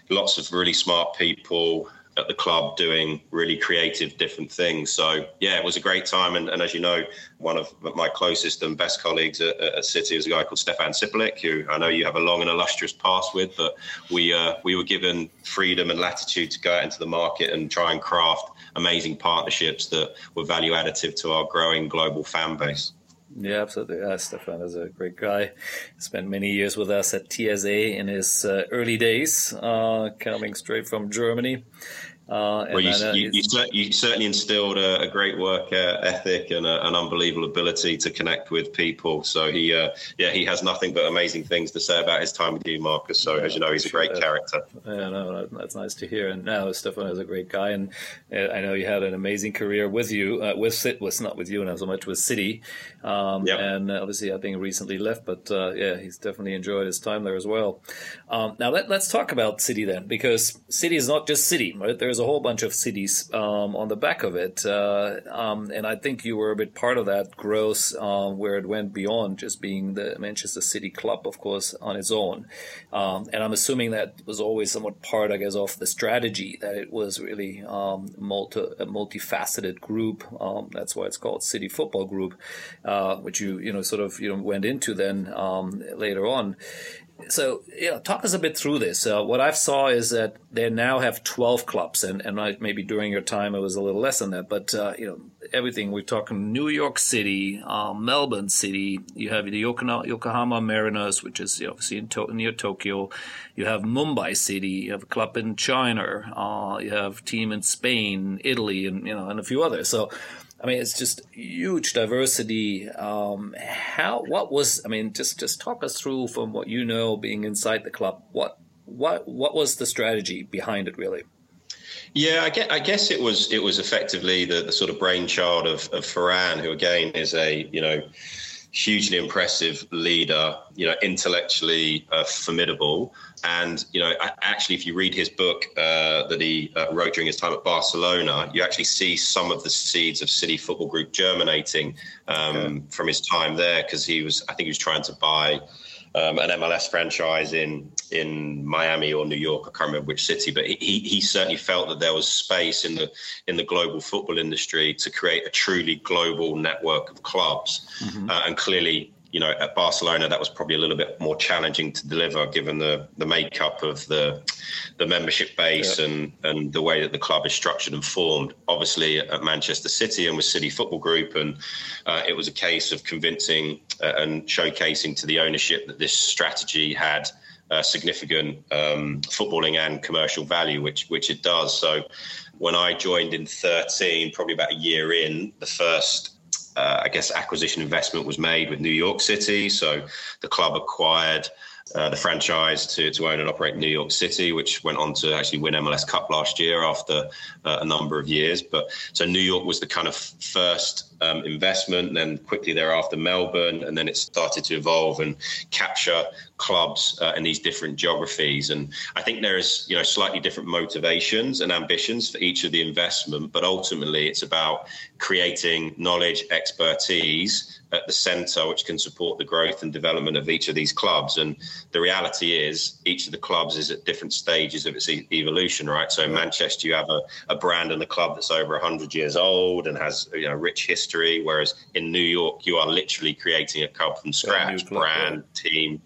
Lots of really smart people at the club doing really creative different things. So yeah, it was a great time. And, and as you know, one of my closest and best colleagues at, at City is a guy called Stefan Cipolic, who I know you have a long and illustrious past with. But we uh, we were given freedom and latitude to go out into the market and try and craft amazing partnerships that were value additive to our growing global fan base. Yeah, absolutely. Yeah, Stefan is a great guy. Spent many years with us at TSA in his uh, early days, uh, coming straight from Germany. Uh, well, you, you, you, you, certainly instilled a, a great work uh, ethic and a, an unbelievable ability to connect with people. So he, uh, yeah, he has nothing but amazing things to say about his time with you, Marcus. So yeah, as you know, he's a great character. Yeah, no, that's nice to hear. And now Stefan is a great guy, and uh, I know you had an amazing career with you, uh, with Sit, was not with you, not so much with City. Um, yep. And uh, obviously, I think recently left, but yeah, he's definitely enjoyed his time there as well. Um, now let, us talk about City then, because City is not just City, right? There's a whole bunch of cities um, on the back of it, uh, um, and I think you were a bit part of that growth um, where it went beyond just being the Manchester City club, of course, on its own. Um, and I'm assuming that was always somewhat part, I guess, of the strategy that it was really um, multi a multifaceted group. Um, that's why it's called City Football Group, uh, which you you know sort of you know went into then later on so talk us a bit through this. Uh, what I've saw is that they now have 12 clubs, and, and maybe during your time it was a little less than that. But uh, you know, everything we're talking New York City, um, Melbourne City. You have the Yokohama Mariners, which is obviously in to- near Tokyo. You have Mumbai City. You have a club in China. Uh, you have team in Spain, Italy, and you know, and a few others. So I mean, it's just huge diversity. Um, how? What was? I mean, just just talk us through from what you know, being inside the club. What what what was the strategy behind it, really? Yeah, I guess, I guess it was it was effectively the, the sort of brainchild of, of Ferran, who again is a you know hugely impressive leader, you know, intellectually uh, formidable. And, you know, actually, if you read his book uh, that he uh, wrote during his time at Barcelona, you actually see some of the seeds of City Football Group germinating um, okay. from his time there because he was, I think he was trying to buy um, an MLS franchise in in Miami or New York. I can't remember which city, but he he certainly felt that there was space in the in the global football industry to create a truly global network of clubs, mm-hmm. uh, and clearly you know, at Barcelona, that was probably a little bit more challenging to deliver given the the makeup of the the membership base yeah. and and the way that the club is structured and formed. Obviously, at Manchester City and with City Football Group, and uh, it was a case of convincing uh, and showcasing to the ownership that this strategy had. Uh, significant um, footballing and commercial value, which which it does. So, when I joined in 13, probably about a year in, the first uh, I guess acquisition investment was made with New York City. So the club acquired uh, the franchise to, to own and operate New York City, which went on to actually win MLS Cup last year after uh, a number of years. But so New York was the kind of first um, investment, then quickly thereafter Melbourne, and then it started to evolve and capture clubs uh, in these different geographies. And I think there is you know slightly different motivations and ambitions for each of the investment, but ultimately it's about creating knowledge, expertise at the centre, which can support the growth and development of each of these clubs. And the reality is, each of the clubs is at different stages of its e- evolution, right? So in Manchester, you have a, a brand and a club that's over 100 years old and has you know rich history, whereas in New York, you are literally creating a club from scratch, brand, team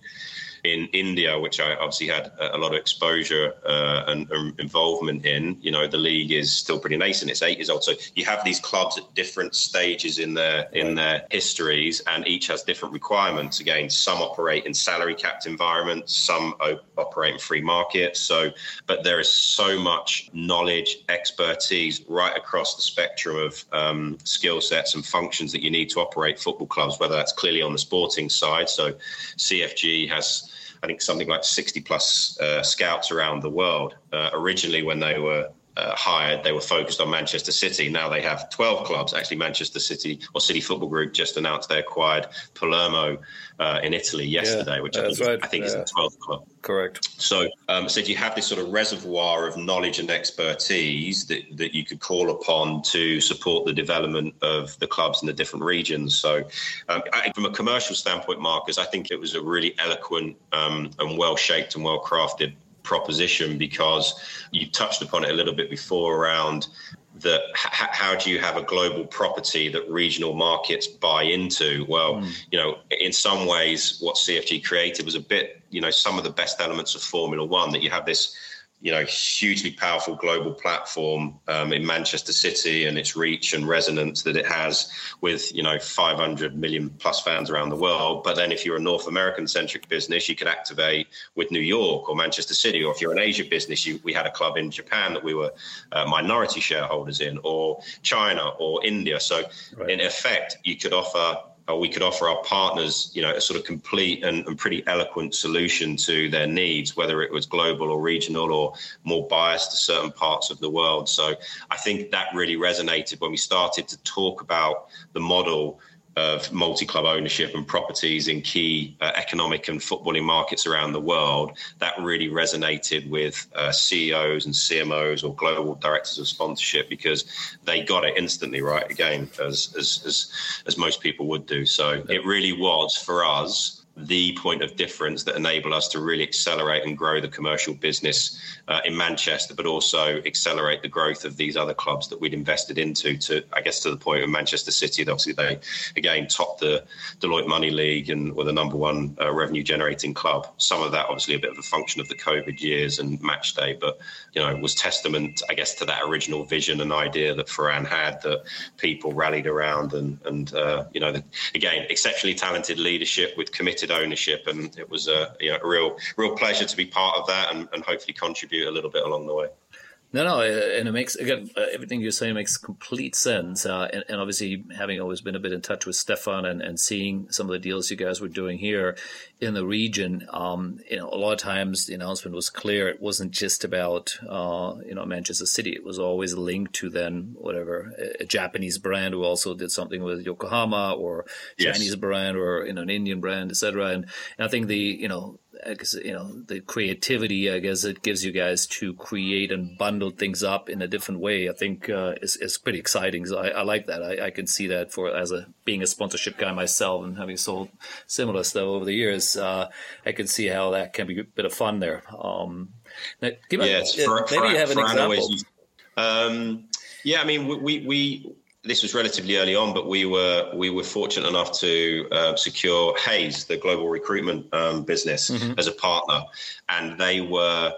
in India, which I obviously had a lot of exposure uh, and, and, involvement in, you know, the league is still pretty nascent. It's eight years old, so you have these clubs at different stages in their in their histories, and each has different requirements. Again, some operate in salary capped environments, some operate in free markets. So, but there is so much knowledge, expertise right across the spectrum of um, skill sets and functions that you need to operate football clubs. Whether that's clearly on the sporting side, so CFG has I think something like 60 plus uh, scouts around the world. Uh, originally, when they were uh, hired, they were focused on Manchester City. Now they have 12 clubs. Actually, Manchester City or City Football Group just announced they acquired Palermo uh, in Italy yesterday, yeah, which I think, right. I think, is the 12th club. Correct. So, um, so you have this sort of reservoir of knowledge and expertise that, that you could call upon to support the development of the clubs in the different regions. So, um, I, from a commercial standpoint, Marcus, I think it was a really eloquent um, and well shaped and well crafted proposition because you touched upon it a little bit before around that h- how do you have a global property that regional markets buy into well mm. you know in some ways what cfg created was a bit you know some of the best elements of formula one that you have this you know hugely powerful global platform um, in Manchester City and its reach and resonance that it has with you know 500 million plus fans around the world. But then if you're a North American centric business, you could activate with New York or Manchester City, or if you're an Asia business, you, we had a club in Japan that we were uh, minority shareholders in, or China or India. So right. in effect, you could offer uh, we could offer our partners, you know, a sort of complete and, and, pretty eloquent solution to their needs, whether it was global or regional or more biased to certain parts of the world. So I think that really resonated when we started to talk about the model of multi-club ownership and properties in key uh, economic and footballing markets around the world that really resonated with uh, CEOs and CMOs or global directors of sponsorship because they got it instantly right again as as as, as most people would do. So it really was for us the point of difference that enabled us to really accelerate and grow the commercial business uh, in Manchester, but also accelerate the growth of these other clubs that we'd invested into. To I guess to the point of Manchester City, obviously they again topped the Deloitte Money League and were the number one uh, revenue generating club. Some of that obviously a bit of a function of the COVID years and match day, but you know was testament, I guess, to that original vision and idea that Ferran had that people rallied around and and uh, you know the, again exceptionally talented leadership with committed ownership, and it was a, you know, a real real pleasure to be part of that and, and hopefully contribute a little bit along the way. No, no, and it makes again uh, everything you're saying makes complete sense. Uh, and, and, obviously, having always been a bit in touch with Stefan and, and seeing some of the deals you guys were doing here in the region, um, you know, a lot of times the announcement was clear. It wasn't just about uh, you know Manchester City. It was always linked to then whatever a, Japanese brand who also did something with Yokohama or yes. Chinese brand or you know an Indian brand, etc. And, and I think the you know because you know the creativity I guess it gives you guys to create and bundle things up in a different way. I think uh, is is pretty exciting. So I, I like that. I, I, can see that for as a being a sponsorship guy myself and having sold similar stuff over the years. Uh, I can see how that can be a bit of fun there. Um, now, give yeah, a, for, maybe for, you have an example. Um, yeah, I mean we we this was relatively early on, but we were we were fortunate enough to uh, secure Hays, the global recruitment um, business, mm-hmm. as a partner, and they were.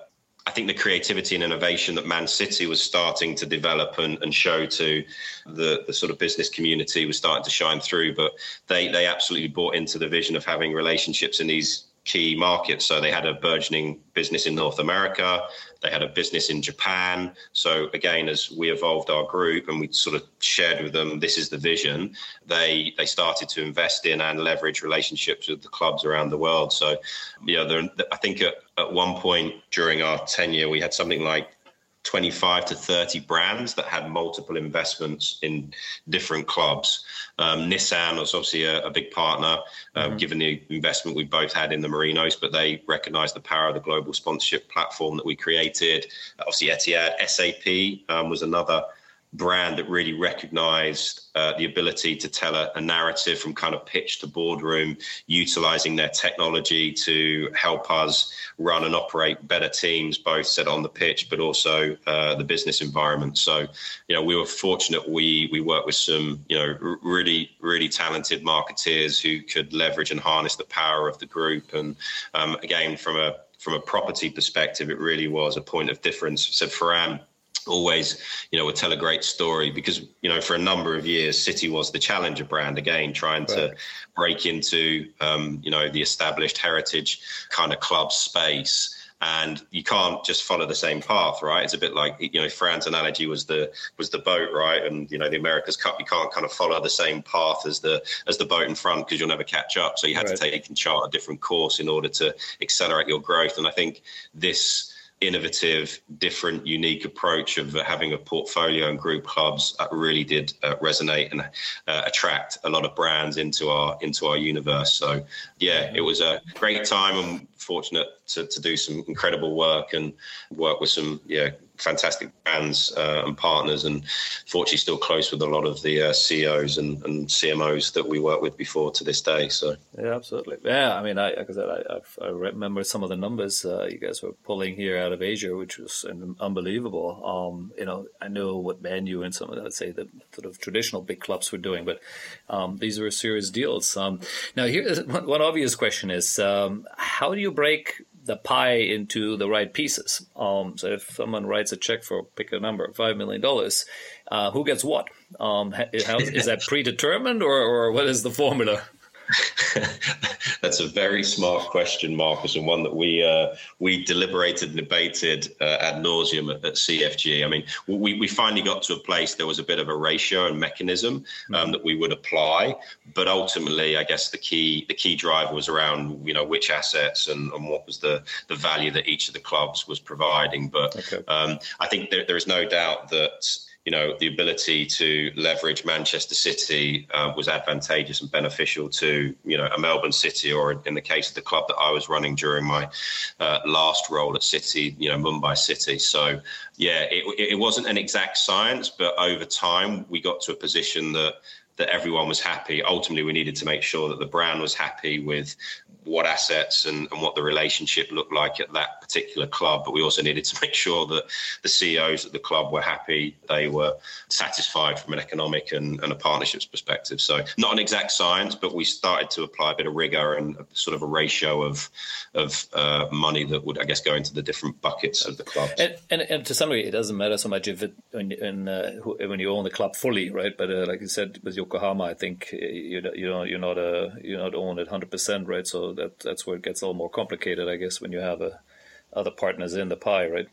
I think the creativity and innovation that Man City was starting to develop and, and show to the, the sort of business community was starting to shine through. But they they absolutely bought into the vision of having relationships in these key markets. So they had a burgeoning business in North America. They had a business in Japan. So again, as we evolved our group and we sort of shared with them, this is the vision. They they started to invest in and leverage relationships with the clubs around the world. So, yeah, I think at, at one point during our tenure, we had something like 25 to 30 brands that had multiple investments in different clubs. Um, Nissan was obviously a, a big partner, uh, mm-hmm. given the investment we both had in the Marinos, but they recognized the power of the global sponsorship platform that we created. Obviously, Etihad, SAP um, was another brand that really recognized uh, the ability to tell a, a, narrative from kind of pitch to boardroom, utilizing their technology to help us run and operate better teams, both set on the pitch, but also uh, the business environment. So, you know, we were fortunate. We we worked with some, you know, really really talented marketeers who could leverage and harness the power of the group. And um, again, from a from a property perspective, it really was a point of difference. So, Ferran always, you know, would tell a great story because, you know, for a number of years, City was the challenger brand again, trying right. to break into, um, you know, the established heritage kind of club space. And you can't just follow the same path, right? It's a bit like you know, Fran's analogy was the was the boat, right? And you know, the America's Cup, you can't kind of follow the same path as the as the boat in front because you'll never catch up. So you had right. to take and chart a different course in order to accelerate your growth. And I think this innovative, different, unique approach of having a portfolio and group clubs really did uh, resonate and uh, attract a lot of brands into our into our universe. So yeah, it was a great time and fortunate to, to do some incredible work and work with some yeah fantastic brands uh, and partners, and fortunately still close with a lot of the uh, CEOs and, and, CMOs that we worked with before to this day. So yeah, absolutely. Yeah, I mean, I, like I said, I, I remember some of the numbers uh, you guys were pulling here out of Asia, which was unbelievable. Um, you know, I know what Man U and some of say the sort of traditional big clubs were doing, but um, these were serious deals. Um, now, here one, one, obvious question is, um, how do you break the pie into the right pieces. Um, so if someone writes a check for pick a number five million dollars, uh, who gets what? Um, how, is that predetermined or, or what is the formula? That's a very smart question, Marcus, and one that we uh, we deliberated and debated uh, ad nauseum at, at, CFG. I mean, we, we finally got to a place there was a bit of a ratio and mechanism um, mm-hmm. that we would apply, but ultimately, I guess the key the key driver was around you know which assets and, and what was the the value that each of the clubs was providing. But okay. um, I think there, there is no doubt that you know, the ability to leverage Manchester City uh, was advantageous and beneficial to, you know, a Melbourne City, or in the case of the club that I was running during my uh, last role at City, you know, Mumbai City. So, yeah, it, it wasn't an exact science, but over time we got to a position that that everyone was happy. Ultimately, we needed to make sure that the brand was happy with what assets and, and what the relationship looked like at that particular club. But we also needed to make sure that the CEOs at the club were happy, they were satisfied from an economic and, and a partnerships perspective. So not an exact science, but we started to apply a bit of rigor and sort of a ratio of of uh, money that would, I guess, go into the different buckets of the club. And, and, and, to some degree, it doesn't matter so much if it when, in, uh, when you own the club fully, right? But uh, like you said with Yokohama, I think uh, you you know you're not a you're not owned at hundred percent, right? So that that's where it gets a little more complicated, I guess, when you have a, uh, other partners in the pie, right?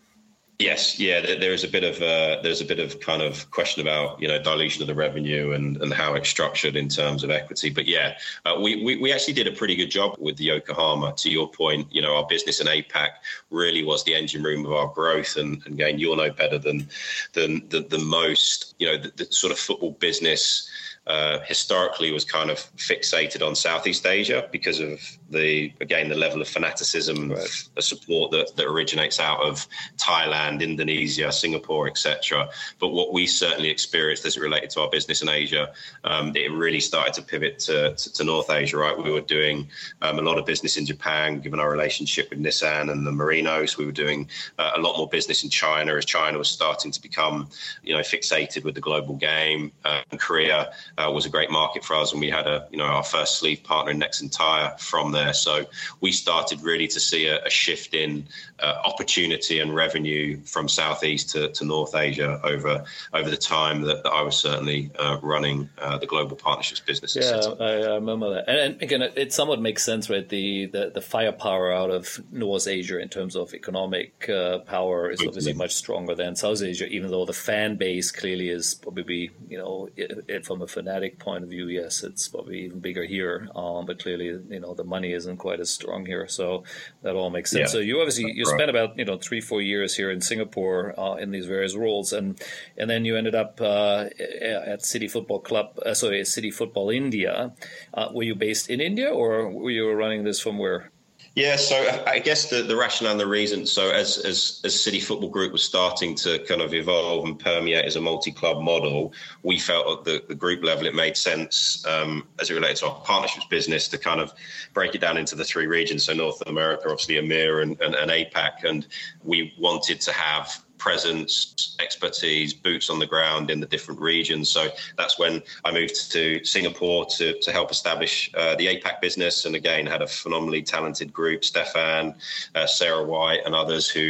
Yes, yeah. There is a bit of uh, there's a bit of kind of question about you know dilution of the revenue and, and how it's structured in terms of equity. But yeah, uh, we, we we actually did a pretty good job with the Yokohama. To your point, you know, our business in APAC really was the engine room of our growth. And, and again, you'll know better than than than, than most. You know, the, the sort of football business uh, historically was kind of fixated on Southeast Asia because of the again the level of fanaticism, right. the support that, that originates out of Thailand, Indonesia, Singapore, etc. But what we certainly experienced as it related to our business in Asia, um, it really started to pivot to, to, to, North Asia. Right, we were doing um, a lot of business in Japan, given our relationship with Nissan and the Marinos. We were doing uh, a lot more business in China as China was starting to become, you know, fixated with the global game. Uh, Korea uh, was a great market for us, and we had a you know our first sleeve partner in Nexen Tire from there. So we started really to see a, a shift in uh, opportunity and revenue from Southeast to, to North Asia over over the time that, that I was certainly uh, running uh, the global partnerships business. Yeah, I, I, remember that, and, and, again, it, it, somewhat makes sense, right? The, the the firepower out of North Asia in terms of economic uh, power is obviously much stronger than South Asia, even though the fan base clearly is probably you know it, it, from a fanatic point of view, yes, it's probably even bigger here. Um, but clearly, you know, the money isn't quite as strong here, so that all makes sense. Yeah. So you obviously you right. spent about you know three four years here in Singapore uh, in these various roles, and and then you ended up uh, at City Football Club, uh, sorry, City Football India. Uh, were you based in India, or were you running this from where? Yeah, so I guess the, the rationale and the reason. So as, as as City Football Group was starting to kind of evolve and permeate as a multi-club model, we felt at the, the group level it made sense um, as it related to our partnerships business to kind of break it down into the three regions. So North America, obviously EMEA and, and, and APAC, and we wanted to have presence, expertise, boots on the ground in the different regions. So that's when I moved to Singapore to, to help establish uh, the APAC business. And again, had a phenomenally talented group, Stefan, uh, Sarah White, and others who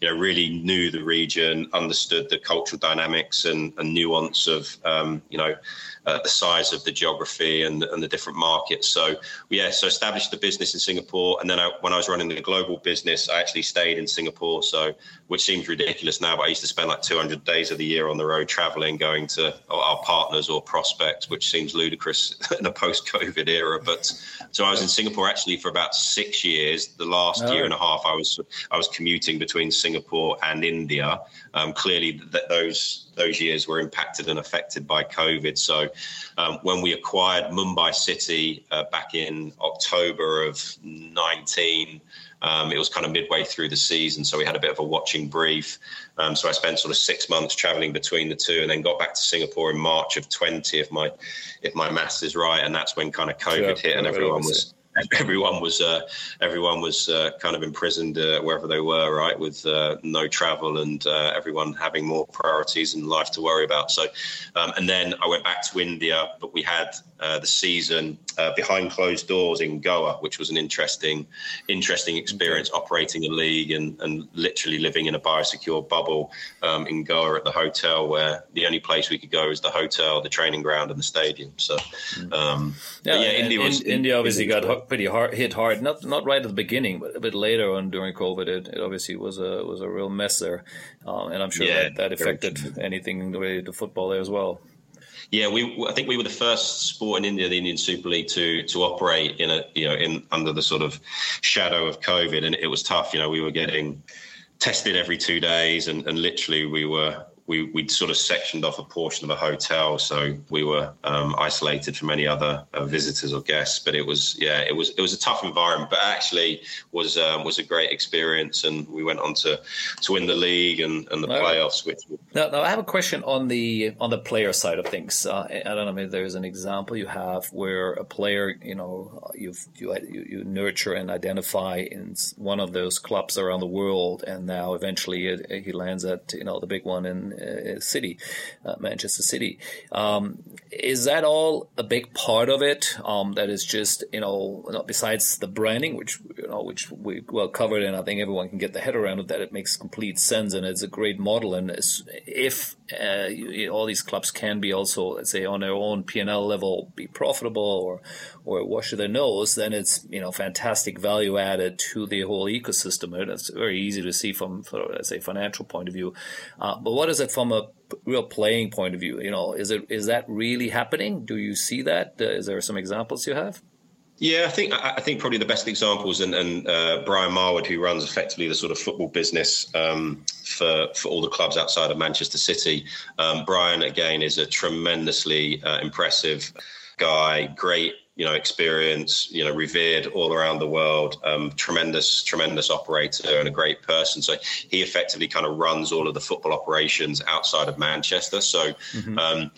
you know really knew the region, understood the cultural dynamics and, and nuance of um, you know uh, the size of the geography and, and the different markets. So yeah, so established the business in Singapore, and then I, when I was running the global business, I actually stayed in Singapore. So which seems ridiculous now, but I used to spend like 200 days of the year on the road traveling, going to our partners or prospects, which seems ludicrous in a post-COVID era. But so I was in Singapore actually for about six years. The last oh. year and a half, I was I was commuting between Singapore and India. Um, clearly, th- those those years were impacted and affected by COVID. So um, when we acquired Mumbai City uh, back in October of 19, um, it was kind of midway through the season, so we had a bit of a watching brief. Um, so I spent sort of six months traveling between the two, and then got back to Singapore in March of 20, if my if my maths is right, and that's when kind of COVID yeah, hit and everyone was everyone was uh, everyone was uh, kind of imprisoned uh, wherever they were, right, with uh, no travel and uh, everyone having more priorities in life to worry about. So, um, and then I went back to India, but we had uh, the season behind closed doors in Goa, which was an interesting interesting experience operating a league and, and literally living in a biosecure bubble um, in Goa at the hotel, where the only place we could go is the hotel, the training ground, and the stadium. So, mm. um, yeah, yeah, India was in, India obviously got pretty hard, hit hard. Not not right at the beginning, but a bit later on during COVID, it, it obviously was a was a real mess there, um, and I'm sure yeah, that, that affected anything related to football there as well. Yeah, we I think we were the first sport in India, the Indian Super League, to to operate in a you know in under the sort of shadow of COVID, and it was tough. You know, we were getting tested every two days, and, and literally we were we we'd sort of sectioned off a portion of a hotel, so we were um, isolated from any other uh, visitors or guests. But it was yeah, it was it was a tough environment, but actually was um, was a great experience, and we went on to to win the league and, and the playoffs. Which now, now I have a question on the on the player side of things. Uh, I don't know if there's an example you have where a player you know you've you you nurture and identify in one of those clubs around the world, and now eventually it, he lands at you know the big one in uh, city, uh, Manchester City. Um, is that all a big part of it? Um, that is just you know, besides the branding, which you know, which we well covered, and I think everyone can get the head around it. That it makes complete sense, and it's a great model. And if uh, you all these clubs can be also, let's say, on their own P and L level, be profitable or or wash their nose, then it's you know fantastic value added to the whole ecosystem. It's very easy to see from, from let's say, financial point of view. Uh, but what is it from a real playing point of view? You know, is it is that really happening? Do you see that? Uh, is there some examples you have? Yeah, I think I think probably the best examples, and, and uh, Brian Marwood, who runs effectively the sort of football business um, for for all the clubs outside of Manchester City. Um, Brian again is a tremendously uh, impressive guy, great you know, experience, you know, revered all around the world, um, tremendous, tremendous operator and a great person. So he effectively kind of runs all of the football operations outside of Manchester. So mm-hmm. um,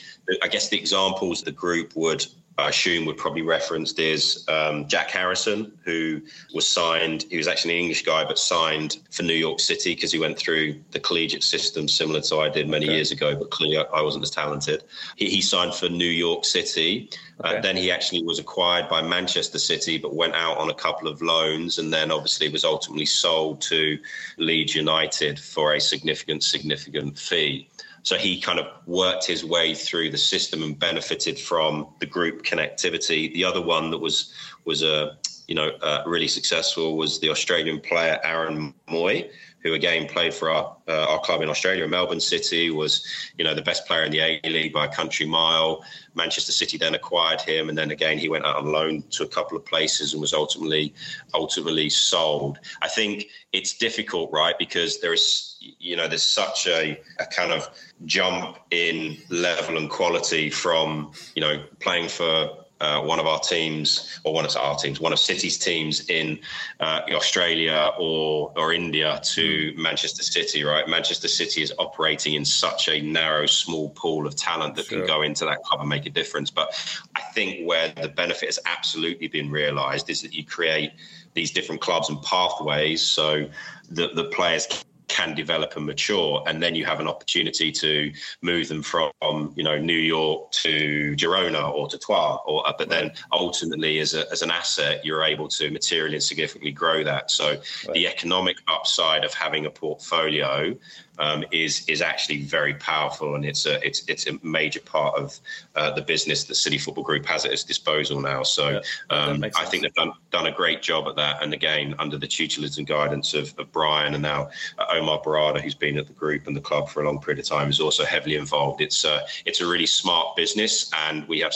I guess the examples the group would I assume would probably referenced is um, Jack Harrison, who was signed. He was actually an English guy, but signed for New York City because he went through the collegiate system, similar to I did many okay. years ago. But clearly, I wasn't as talented. He, he signed for New York City. Uh, okay. Uh, then he actually was acquired by Manchester City, but went out on a couple of loans, and then obviously was ultimately sold to Leeds United for a significant, significant fee. So he kind of worked his way through the system and benefited from the group connectivity. The other one that was was a you know uh, really successful was the Australian player Aaron Mooy who again played for our uh, our club in Australia, Melbourne City, was you know the best player in the A League by a country mile. Manchester City then acquired him, and then again he went out on loan to a couple of places and was ultimately ultimately sold. I think it's difficult, right, because there is you know there's such a, a kind of jump in level and quality from you know playing for uh, one of our teams, or one of our teams, one of City's teams in uh, Australia or or India to Manchester City. Right, Manchester City is operating in such a narrow, small pool of talent that sure. can go into that club and make a difference. But I think where the benefit has absolutely been realised is that you create these different clubs and pathways so that the players can develop and mature and then you have an opportunity to move them from you know New York to Girona or to Troyes or uh, but then ultimately as, a, as an asset you're able to materially and significantly grow that so right. the economic upside of having a portfolio um, is is actually very powerful, and it's a it's it's a major part of uh, the business that City Football Group has at its disposal now. So um, I think they've done done a great job at that, and again under the tutelage and guidance of, of Brian and now uh, Omar Berrada, who's been at the group and the club for a long period of time, is also heavily involved. It's uh, it's a really smart business, and we have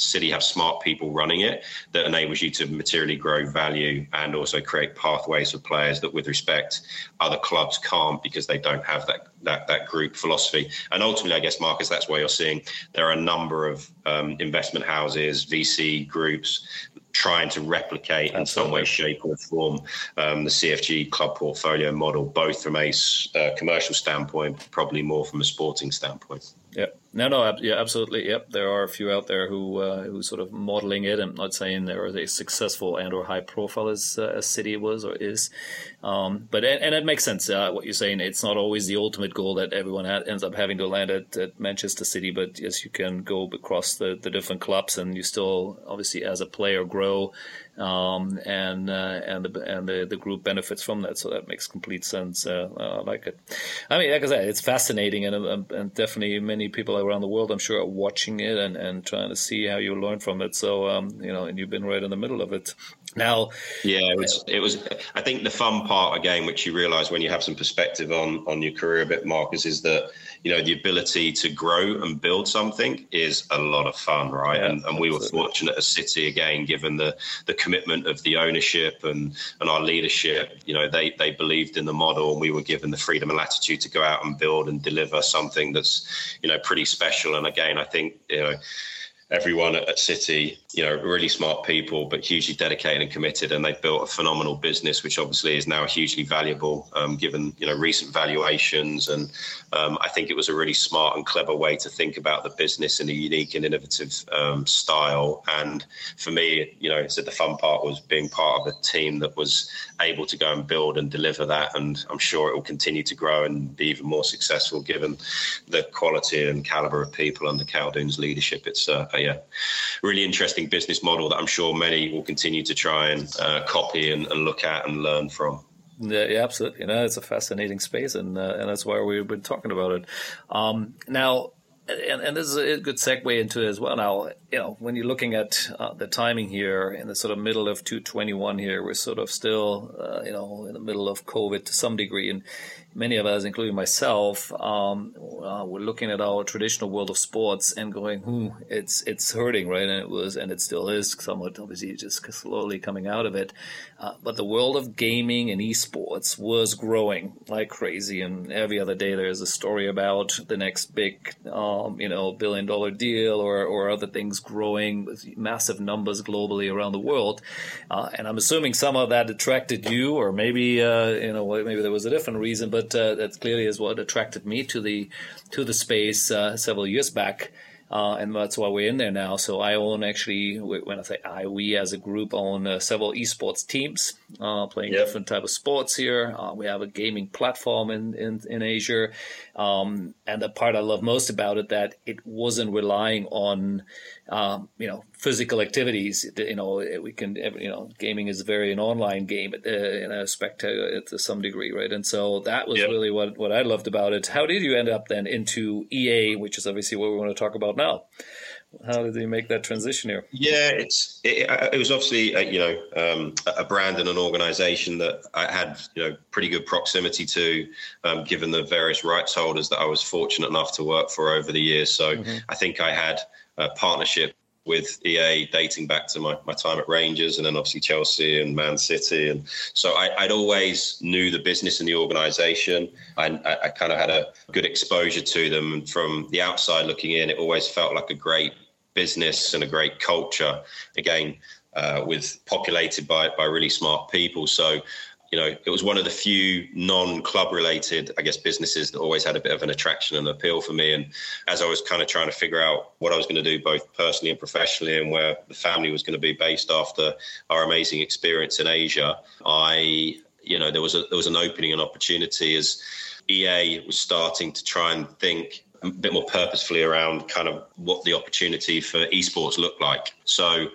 City have smart people running it that enables you to materially grow value and also create pathways for players that, with respect, other clubs can't because they don't have that that that group philosophy. And ultimately, I guess, Marcus, that's why you're seeing there are a number of um, investment houses, VC groups trying to replicate in some way, shape, or form um, the CFG club portfolio model, both from a uh, commercial standpoint, probably more from a sporting standpoint. Yeah, No, no, yeah, absolutely. Yep, there are a few out there who uh, who sort of modeling it. I'm not saying they're as successful and or high profile as uh, City was or is, um, but and, and, it makes sense uh, what you're saying. It's not always the ultimate goal that everyone ends up having to land at, at, Manchester City, but yes, you can go across the, the different clubs and you still obviously as a player grow um, and uh, and the and the, the group benefits from that. So that makes complete sense. Uh, I like it. I mean, like I said, it's fascinating, and, and definitely many people around the world, I'm sure, are watching it and, and trying to see how you learn from it. So um, you know, and you've been right in the middle of it. Now, yeah, it was, it was. I think the fun part again, which you realise when you have some perspective on on your career a bit, Marcus, is that you know the ability to grow and build something is a lot of fun, right? Yeah, and, and we were fortunate as City again, given the the commitment of the ownership and and our leadership. You know, they they believed in the model, and we were given the freedom and latitude to go out and build and deliver something that's you know pretty special. And again, I think you know everyone at City, you know, really smart people, but hugely dedicated and committed. And they've built a phenomenal business, which obviously is now hugely valuable, um, given, you know, recent valuations. And um, I think it was a really smart and clever way to think about the business in a unique and innovative um, style. And for me, you know, said the fun part was being part of a team that was able to go and build and deliver that. And I'm sure it will continue to grow and be even more successful given the quality and caliber of people under Khaldoon's leadership. It's uh, a yeah, really interesting business model that I'm sure many will continue to try and uh, copy and, and, look at and learn from. Yeah, yeah, absolutely. You know, it's a fascinating space, and uh, and that's why we've been talking about it. Um, now, and, and, this is a good segue into it as well. Now, you know, when you're looking at uh, the timing here in the sort of middle of 221 here, we're sort of still, uh, you know, in the middle of COVID to some degree. And many of us, including myself, um, uh, we're looking at our traditional world of sports and going, "Hmm, it's it's hurting, right?" And it was, and it still is, somewhat obviously, just slowly coming out of it. Uh, but the world of gaming and esports was growing like crazy, and every other day there's a story about the next big, um, you know, billion dollar deal or or other things growing with massive numbers globally around the world. Uh, and I'm assuming some of that attracted you, or maybe uh, you know, maybe there was a different reason, but uh, that clearly is what attracted me to the to the space uh, several years back. Uh, and that's why we're in there now. So I own actually, when I say I, we as a group own uh, several esports teams uh, playing yep. different type of sports here. Uh, we have a gaming platform in in, in Asia, um, and the part I love most about it that it wasn't relying on um, you know, physical activities. You know, we can, you know, gaming is very an online game uh, in a spectator to some degree, right? And so that was yep. really what, what I loved about it. How did you end up then into EA, which is obviously what we want to talk about now? How did you make that transition here? Yeah, it's it, it was obviously a, you know um, a brand and an organisation that I had you know pretty good proximity to, um, given the various rights holders that I was fortunate enough to work for over the years. So mm-hmm. I think I had partnership with EA dating back to my, my time at Rangers and then obviously Chelsea and Man City. And so I, would always knew the business and the organization. I, I, I kind of had a good exposure to them. And from the outside looking in, it always felt like a great business and a great culture. Again, uh, with populated by, by really smart people. So you know, it was one of the few non-club related, I guess, businesses that always had a bit of an attraction and appeal for me. And as I was kind of trying to figure out what I was going to do, both personally and professionally, and where the family was going to be based after our amazing experience in Asia, I, you know, there was a there was an opening and opportunity as EA was starting to try and think a bit more purposefully around kind of what the opportunity for esports looked like. So,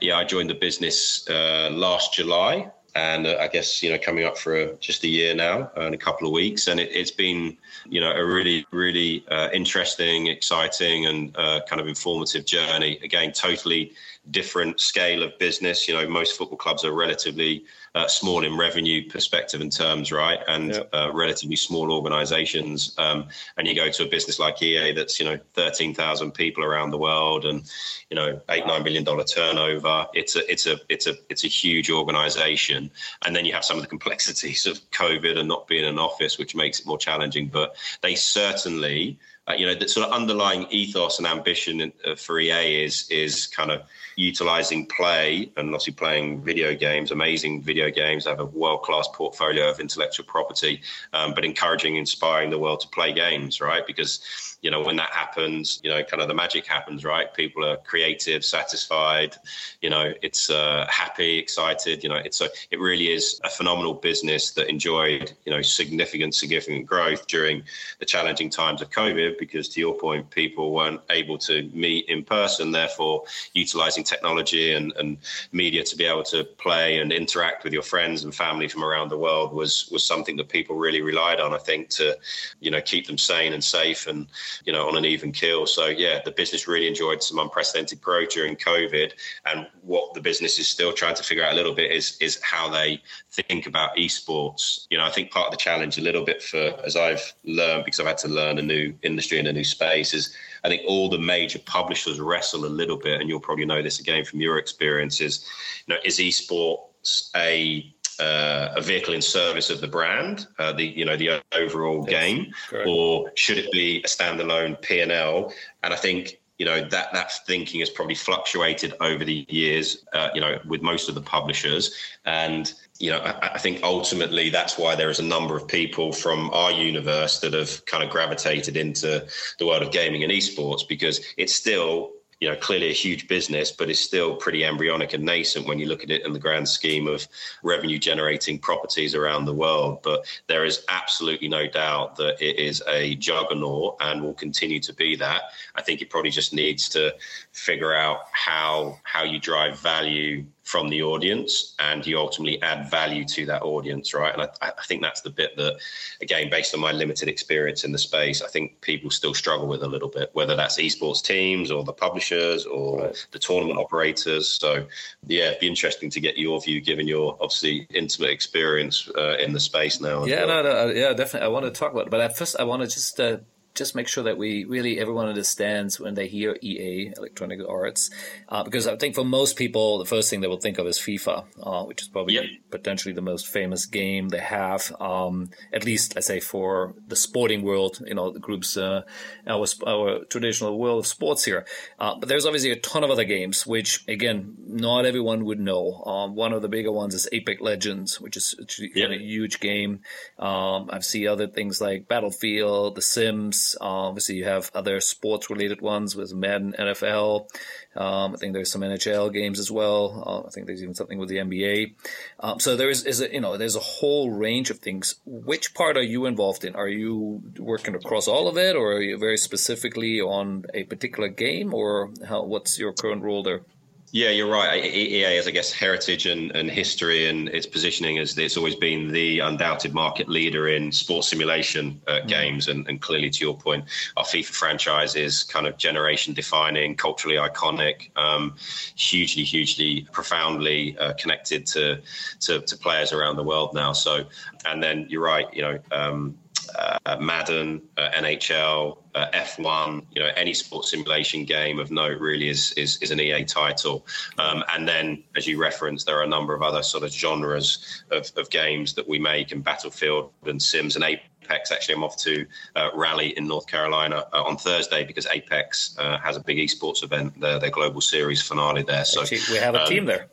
yeah, I joined the business uh, last July and uh, I guess you know coming up for a, just a year now and a couple of weeks, and it, has been you know a really really uh, interesting, exciting, and uh, kind of informative journey. Again, totally different scale of business. You know, most football clubs are relatively uh, small in revenue perspective and terms, right? And yep. uh, relatively small organizations. Um, and you go to a business like EA that's, you know, 13,000 people around the world and, you know, eight, nine million dollar turnover. It's a, it's a, it's a, it's a huge organization. And then you have some of the complexities of COVID and not being in an office, which makes it more challenging. But they certainly uh, you know, the sort of underlying ethos and ambition uh, for EA is is kind of utilizing play and obviously playing video games, amazing video games, have a world class portfolio of intellectual property, um, but encouraging, inspiring the world to play games, right? Because you know when that happens you know kind of the magic happens right people are creative satisfied you know it's uh, happy excited you know it's a it really is a phenomenal business that enjoyed you know significant significant growth during the challenging times of covid because to your point people weren't able to meet in person therefore utilizing technology and, and media to be able to play and interact with your friends and family from around the world was was something that people really relied on i think to you know keep them sane and safe and you know, on an even keel. So yeah, the business really enjoyed some unprecedented growth during COVID. And what the business is still trying to figure out a little bit is is how they think about esports. You know, I think part of the challenge a little bit for as I've learned because I've had to learn a new industry and a new space is I think all the major publishers wrestle a little bit, and you'll probably know this again from your experiences. You know, is esports a uh, a vehicle in service of the brand, uh, the you know the overall yes, game, correct. or should it be a standalone P and L? And I think you know that that thinking has probably fluctuated over the years. Uh, you know, with most of the publishers, and you know, I, I, think ultimately that's why there is a number of people from our universe that have kind of gravitated into the world of gaming and esports because it's still you know, clearly a huge business, but it's still pretty embryonic and nascent when you look at it in the grand scheme of revenue generating properties around the world. But there is absolutely no doubt that it is a juggernaut and will continue to be that. I think it probably just needs to figure out how how you drive value from the audience and you ultimately add value to that audience right and I, I, think that's the bit that again based on my limited experience in the space i think people still struggle with a little bit whether that's esports teams or the publishers or right. the tournament operators so yeah it'd be interesting to get your view given your obviously intimate experience uh, in the space now yeah well. no, no yeah definitely i want to talk about it but at first i want to just uh, just make sure that we really everyone understands when they hear EA Electronic Arts, uh, because I think for most people the first thing they will think of is FIFA, uh, which is probably yep. potentially the most famous game they have. Um, at least I say for the sporting world, you know, the groups uh, our our traditional world of sports here. Uh, but there's obviously a ton of other games which again not everyone would know. Um, one of the bigger ones is Apex Legends, which is yep. a huge game. Um, I've seen other things like Battlefield, The Sims. Obviously, you have other sports related ones with Madden, NFL. Um, I think there's some NHL games as well. Uh, I think there's even something with the NBA. Um, so there is, is a, you know, there's a whole range of things. Which part are you involved in? Are you working across all of it, or are you very specifically on a particular game, or how, what's your current role there? Yeah, you're right. EA has, I guess, heritage and, and history and its positioning as it's always been the undoubted market leader in sports simulation uh, mm. games. And, and, clearly, to your point, our FIFA franchise is kind of generation defining, culturally iconic, um, hugely, hugely, profoundly uh, connected to, to, to players around the world now. So, and then you're right. You know. Um, uh, Madden, uh, NHL, uh, F1, you know, any sports simulation game of note really is is, is an EA title. Um, and then, as you referenced, there are a number of other sort of genres of, of games that we make, and Battlefield and Sims and Apex. Actually, I'm off to uh, Raleigh in North Carolina uh, on Thursday because Apex uh, has a big esports event, their, their global series finale there. So Actually, we have a um, team there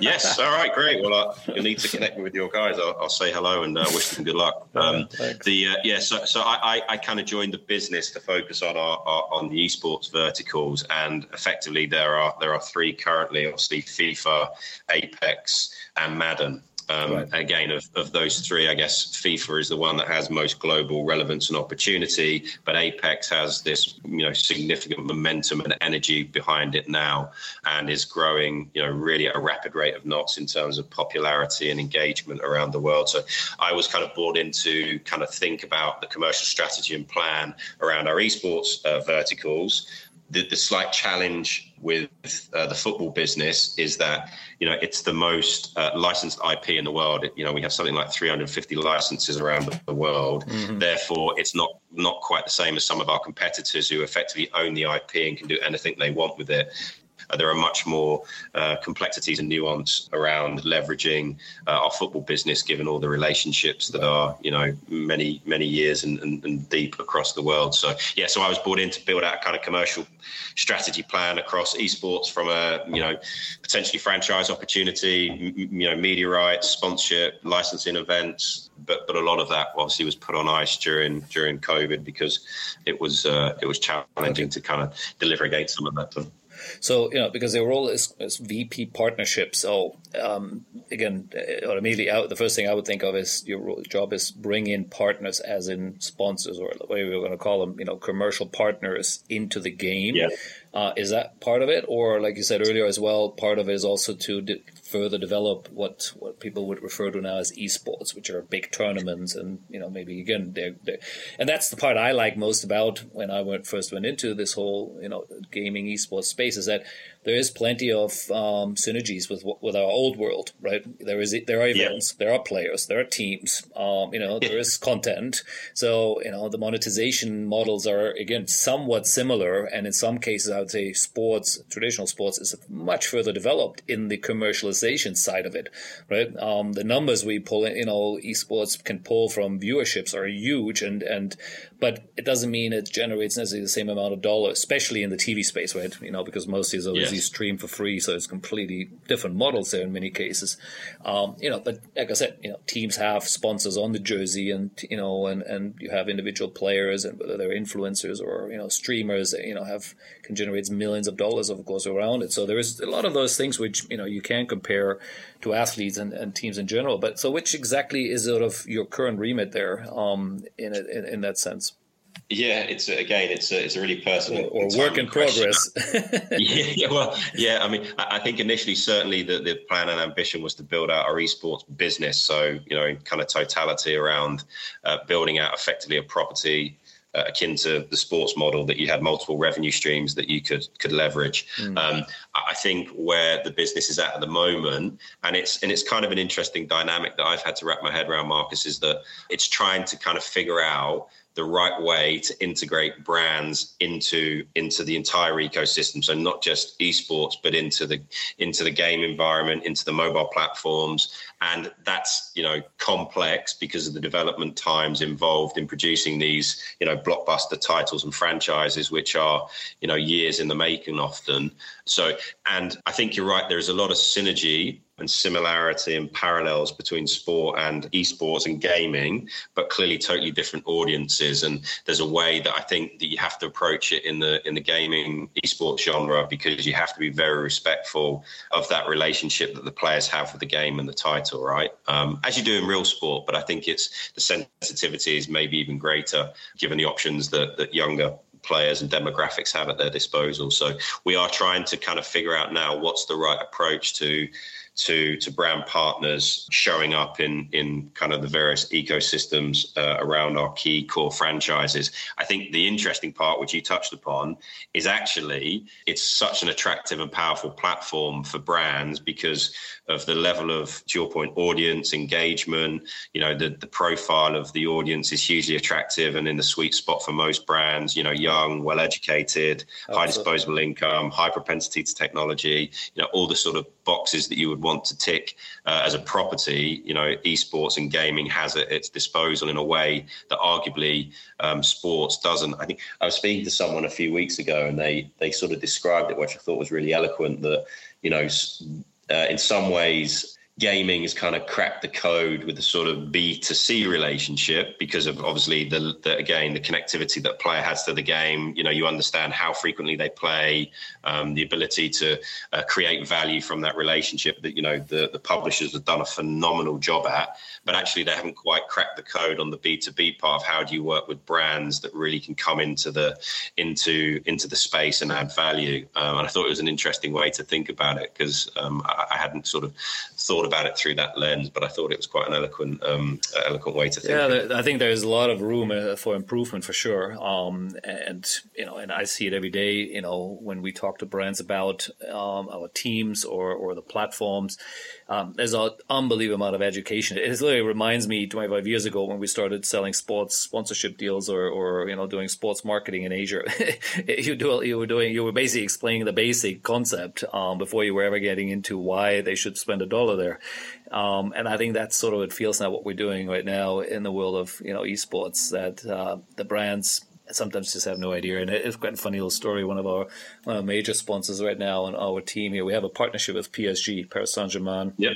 yes. All right. Great. Well, uh, you need to connect me with your guys. I'll, I'll say hello and uh, wish them good luck. Um, the uh, yeah. So so I, I, I kind of joined the business to focus on our, our, on the esports verticals, and effectively there are there are three currently. Obviously, FIFA, Apex, and Madden. Um, right. Again, of, of those three, I guess FIFA is the one that has most global relevance and opportunity, but Apex has this, you know, significant momentum and energy behind it now, and is growing, you know, really at a rapid rate of knots in terms of popularity and engagement around the world. So I was kind of brought in to kind of think about the commercial strategy and plan around our esports uh, verticals the, the slight challenge with uh, the football business is that you know it's the most uh, licensed IP in the world. You know we have something like 350 licenses around the world. Mm-hmm. Therefore, it's not not quite the same as some of our competitors who effectively own the IP and can do anything they want with it there are much more uh, complexities and nuance around leveraging uh, our football business, given all the relationships that are, you know, many many years and, and, and deep across the world. So yeah, so I was brought in to build out a kind of commercial strategy plan across esports from a you know potentially franchise opportunity, you know, media rights, sponsorship, licensing events, but but a lot of that obviously was put on ice during during COVID because it was uh, it was challenging to kind of deliver against some of that. So you know, because their role is, as VP partnerships. So um, again, uh, immediately out, the first thing I would think of is your job is bring in partners, as in sponsors or whatever we're going to call them, you know, commercial partners into the game. Yeah. Uh, is that part of it, or like you said earlier as well, part of it is also to further develop what what people would refer to now as esports, which are big tournaments, and you know maybe again they're, they're, and that's the part I like most about when I went first went into this whole you know gaming esports space is that there is plenty of um, synergies with with our old world, right? There is there are events, yeah. there are players, there are teams, um, you know, there is content. So you know the monetization models are again somewhat similar, and in some cases I would say sports, traditional sports, is much further developed in the commercialization side of it, right? Um, the numbers we pull, in, you know, esports can pull from viewerships are huge, and and but it doesn't mean it generates necessarily the same amount of dollars, especially in the TV space, right? You know, because most of these yes. stream for free, so it's completely different models there in many cases. Um, you know, but like I said, you know, teams have sponsors on the jersey, and you know, and and you have individual players, and whether they're influencers or you know streamers, you know, have can generate millions of dollars, of course, around it. So there is a lot of those things which you know you can compare to athletes and, and teams in general. But so, which exactly is sort of your current remit there, um, in, in in that sense? Yeah, it's again, it's a, it's a really personal or, or work in progress. yeah, yeah, well, yeah. I mean, I, think initially, certainly, the, the plan and ambition was to build out our esports business. So, you know, in kind of totality around uh, building out effectively a property uh, akin to the sports model that you had multiple revenue streams that you could could leverage. Mm. Um, I think where the business is at at the moment, and it's and it's kind of an interesting dynamic that I've had to wrap my head around, Marcus, is that it's trying to kind of figure out the right way to integrate brands into into the entire ecosystem. So not just esports but into the into the game environment into the mobile platforms. And that's you know complex because of the development times involved in producing these you know blockbuster titles and franchises which are you know years in the making often. So and i think you're right there's a lot of synergy and similarity and parallels between sport and esports and gaming, but clearly totally different audiences. And there's a way that I think that you have to approach it in the in the gaming esports genre because you have to be very respectful of that relationship that the players have with the game and the title, right? Um, as you do in real sport, but I think it's the sensitivity is maybe even greater given the options that that younger players and demographics have at their disposal. So we are trying to kind of figure out now what's the right approach to to to brand partners showing up in in kind of the various ecosystems uh, around our key core franchises. I think the interesting part, which you touched upon, is actually it's such an attractive and powerful platform for brands because of the level of to your point audience engagement. You know, the the profile of the audience is hugely attractive and in the sweet spot for most brands. You know, young, well educated, high disposable income, high propensity to technology. You know, all the sort of boxes that you would want to tick uh, as a property, you know, esports and gaming has at its disposal in a way that arguably um, sports doesn't. I think I was speaking to someone a few weeks ago, and they they sort of described it, which I thought was really eloquent. That you know, uh, in some ways, gaming has kind of cracked the code with the sort of B to C relationship because of obviously the, the, again the connectivity that player has to the game. You know, you understand how frequently they play, um, the ability to uh, create value from that relationship that you know the the publishers have done a phenomenal job at. But actually, they haven't quite cracked the code on the B two B part of how do you work with brands that really can come into the into into the space and add value. Um, and I thought it was an interesting way to think about it because um, I, I hadn't sort of thought about it through that lens, but I thought it was quite an eloquent, um, eloquent way to think. Yeah, I think there's a lot of room uh, for improvement for sure. Um, and you know, and I see it every day. You know, when we talk to brands about um, our teams or or the platforms, um, there's an unbelievable amount of education. It literally reminds me 25 years ago when we started selling sports sponsorship deals or or you know doing sports marketing in Asia. you do you were doing you were basically explaining the basic concept um, before you were ever getting into why they should spend a dollar there. Um, and I think that's sort of it feels now what we're doing right now in the world of you know esports that uh, the brands sometimes just have no idea. And it's quite a funny little story. One of our our major sponsors right now on our team here, we have a partnership with PSG, Paris Saint Germain. Yeah.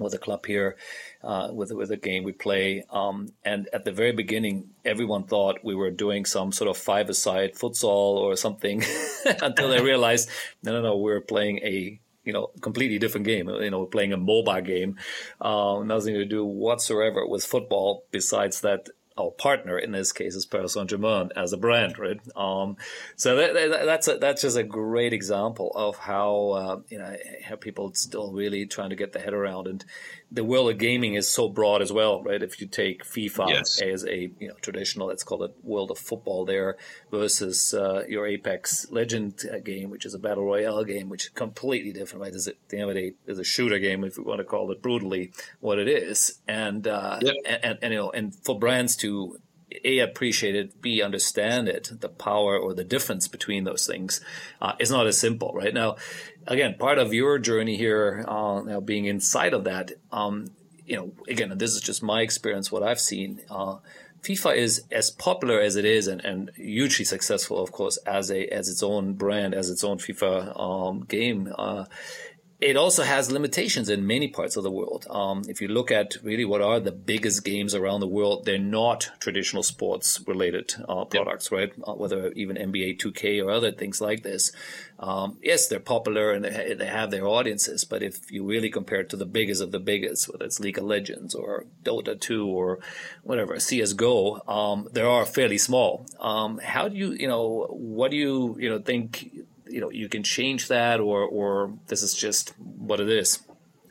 With a club here, uh, with with a game we play, um, and at the very beginning, everyone thought we were doing some sort of five-a-side futsal or something, until they realized, no, no, no, we're playing a you know, completely different game. You know, playing a mobile game, uh, nothing to do whatsoever with football. Besides that, our partner in this case is Paris Saint Germain as a brand, right? Um, so that, that, that's a, that's just a great example of how uh, you know how people still really trying to get their head around, and the world of gaming is so broad as well, right? If you take FIFA yes. as a you know traditional, let's call it world of football there, versus uh, your Apex Legend game, which is a battle royale game, which is completely different, right? Is it the end of the day is a shooter game, if we want to call it brutally what it is, and uh, and, and, and you know, and for brands to a appreciate it, b understand it, the power or the difference between those things uh, is not as simple, right? Now, again, part of your journey here, uh, now being inside of that, um, you know, again, this is just my experience, what I've seen. Uh, FIFA is as popular as it is and, and hugely successful, of course, as a as its own brand, as its own FIFA um, game. Uh, it also has limitations in many parts of the world. Um, if you look at really what are the biggest games around the world, they're not traditional sports related uh, products, yep. right? Uh, whether even NBA 2K or other things like this. Um, yes, they're popular and they, they have their audiences, but if you really compare it to the biggest of the biggest, whether it's League of Legends or Dota 2 or whatever, CSGO, um, they are fairly small. Um, how do you, you know, what do you, you know, think you know you can change that or or this is just what it is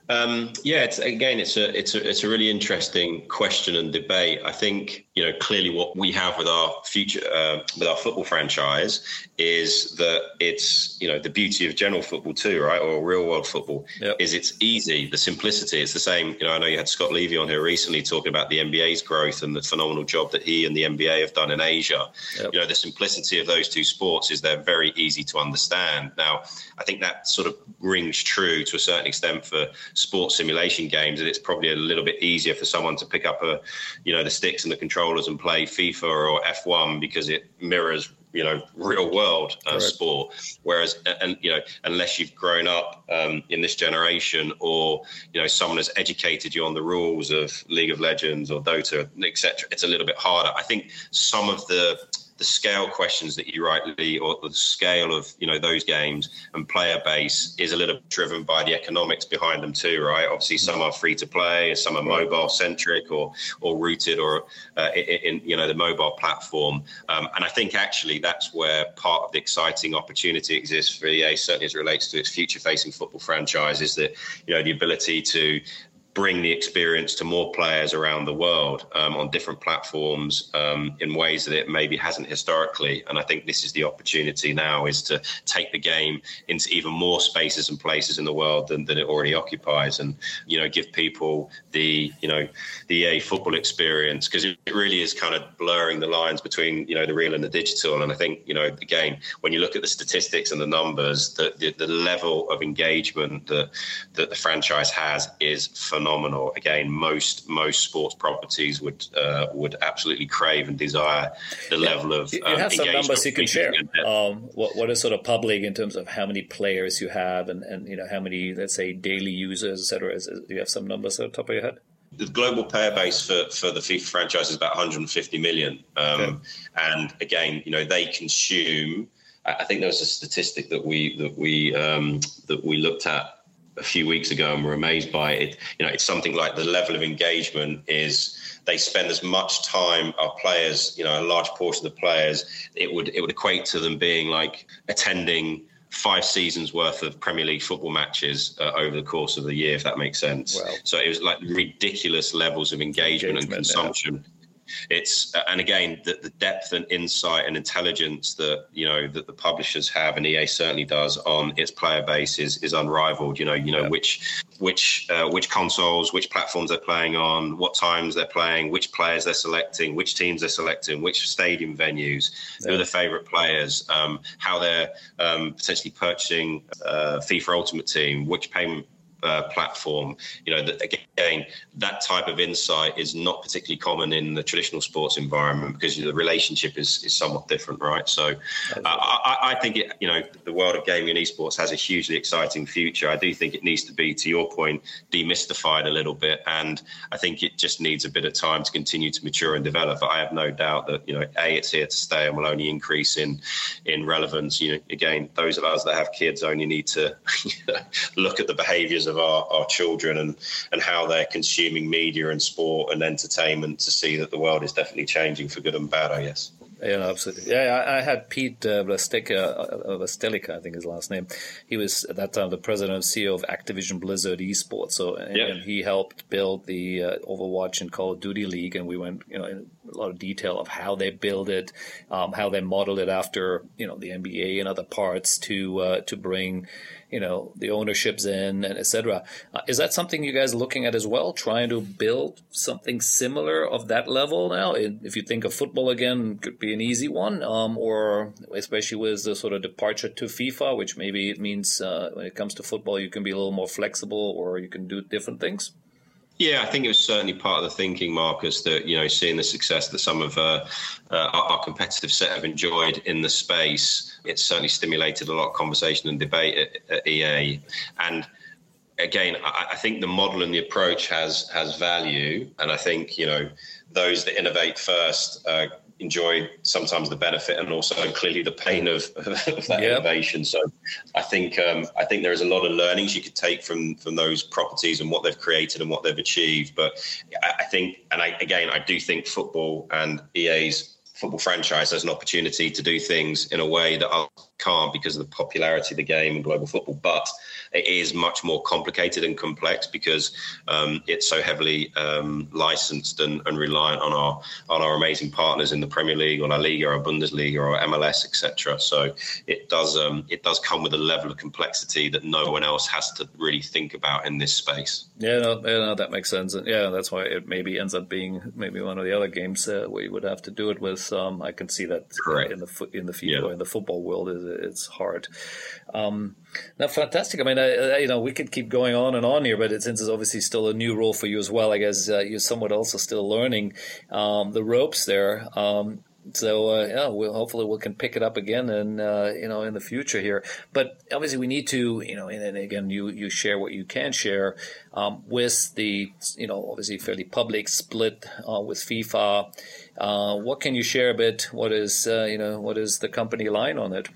um, yeah, it's again, it's a it's a it's a really interesting question and debate. I think you know clearly what we have with our future uh, with our football franchise is that it's you know the beauty of general football too, right, or real world football yep. is it's easy, the simplicity. It's the same. You know, I know you had Scott Levy on here recently talking about the NBA's growth and the phenomenal job that he and the NBA have done in Asia. Yep. You know, the simplicity of those two sports is they're very easy to understand. Now, I think that sort of rings true to a certain extent for sports simulation games, and it's probably a little bit easier for someone to pick up a, you know, the sticks and the controllers and play FIFA or F1 because it mirrors you know real world uh, sport. Whereas and you know unless you've grown up um, in this generation or you know someone has educated you on the rules of league of legends or dota etc it's a little bit harder. I think some of the the scale questions that you rightly or the scale of you know those games and player base is a little driven by the economics behind them too right? Obviously some are free to play and some are mobile centric or or rooted or uh, in, in, you know the mobile platform. Um, and i think actually that's where part of the exciting opportunity exists for ea certainly as it relates to its future facing football franchise is that you know the ability to bring the experience to more players around the world um, on different platforms um, in ways that it maybe hasn't historically. And I think this is the opportunity now is to take the game into even more spaces and places in the world than, than it already occupies and, you know, give people the, you know, the EA football experience because it really is kind of blurring the lines between, you know, the real and the digital. And I think, you know, again, when you look at the statistics and the numbers, the, the, the level of engagement that, that the franchise has is phenomenal phenomenal. Again, most most sports properties would uh, would absolutely crave and desire the yeah. level of. You um, have some numbers you can share. Um, what what is sort of public in terms of how many players you have and, and you know how many let's say daily users, etc. Do you have some numbers at the top of your head? the global player base for, for the FIFA franchise is about 150 million. Um, okay. And again, you know, they consume. I think there was a statistic that we that we um, that we looked at a few weeks ago and we were amazed by it. You know, it's something like the level of engagement is they spend as much time our players, you know, a large portion of the players, it would it would equate to them being like attending five seasons worth of Premier League football matches uh, over the course of the year, if that makes sense. So it was like ridiculous levels of engagement, engagement and consumption. Yeah it's and again the, the depth and insight and intelligence that you know that the publishers have and EA certainly does on its player base is, is unrivaled. You know, you know yeah. which which uh, which consoles, which platforms they're playing on, what times they're playing, which players they're selecting, which teams they're selecting, which stadium venues, yeah. who are the favourite players, um, how they're um, potentially purchasing uh, FIFA Ultimate Team, which payment uh, platform. You know, that again, that type of insight is not particularly common in the traditional sports environment because the relationship is, is somewhat different, right? So, uh, I, I, think it, you know, the world of gaming and esports has a hugely exciting future. I do think it needs to be, to your point, demystified a little bit, and I think it just needs a bit of time to continue to mature and develop. But I have no doubt that you know, a, it's here to stay and will only increase in in relevance. You know, again, those of us that have kids only need to look at the behaviours of our, our children and and how they're consuming media and sport and entertainment to see that the world is definitely changing for good and bad. I guess. Yeah, absolutely. Yeah, I, I had Pete uh, Vlastelica, uh, I think his last name. He was at that time the president and CEO of Activision Blizzard Esports. So, and, yeah. and he helped build the uh, Overwatch and Call of Duty League, and we went, you know, a lot of detail of how they build it, um, how they model it after, you know, the NBA and other parts to uh, to bring you know the ownerships in and etc. Uh, is that something you guys are looking at as well, trying to build something similar of that level now? If you think of football again, could be an easy one, um, or especially with the sort of departure to FIFA, which maybe it means uh, when it comes to football you can be a little more flexible or you can do different things. Yeah, I think it was certainly part of the thinking, Marcus, that you know, seeing the success that some of uh, uh, our, competitive set have enjoyed in the space, it's certainly stimulated a lot of conversation and debate at, at EA. And again, I, I, think the model and the approach has has value, and I think you know those that innovate first uh, enjoy sometimes the benefit and also clearly the pain of, of that innovation. So I think um, I think there is a lot of learnings you could take from from those properties and what they've created and what they've achieved. But I, I think, and I, again, I do think football and EA's football franchise has an opportunity to do things in a way that I can't because of the popularity of the game and global football. But it is much more complicated and complex because um, it's so heavily um, licensed and, and, reliant on our on our amazing partners in the Premier League, or La Liga, or Bundesliga, or MLS, etc. So it does um, it does come with a level of complexity that no one else has to really think about in this space. Yeah, no, yeah, no that makes sense. And yeah, that's why it maybe ends up being maybe one of the other games uh, where you would have to do it with. Um, I can see that Correct. in the in the FIFA yeah. in the football world, it's hard. Um, now, fantastic. I mean, I, you know, we could keep going on and on here, but it, since it's obviously still a new role for you as well, I guess uh, you're somewhat also still learning um, the ropes there. Um, so uh, yeah, we'll hopefully we can pick it up again and uh, you know in the future here. But obviously we need to you know and, and again you you share what you can share um, with the you know obviously fairly public split uh, with FIFA. Uh, what can you share a bit? What is uh, you know what is the company line on it?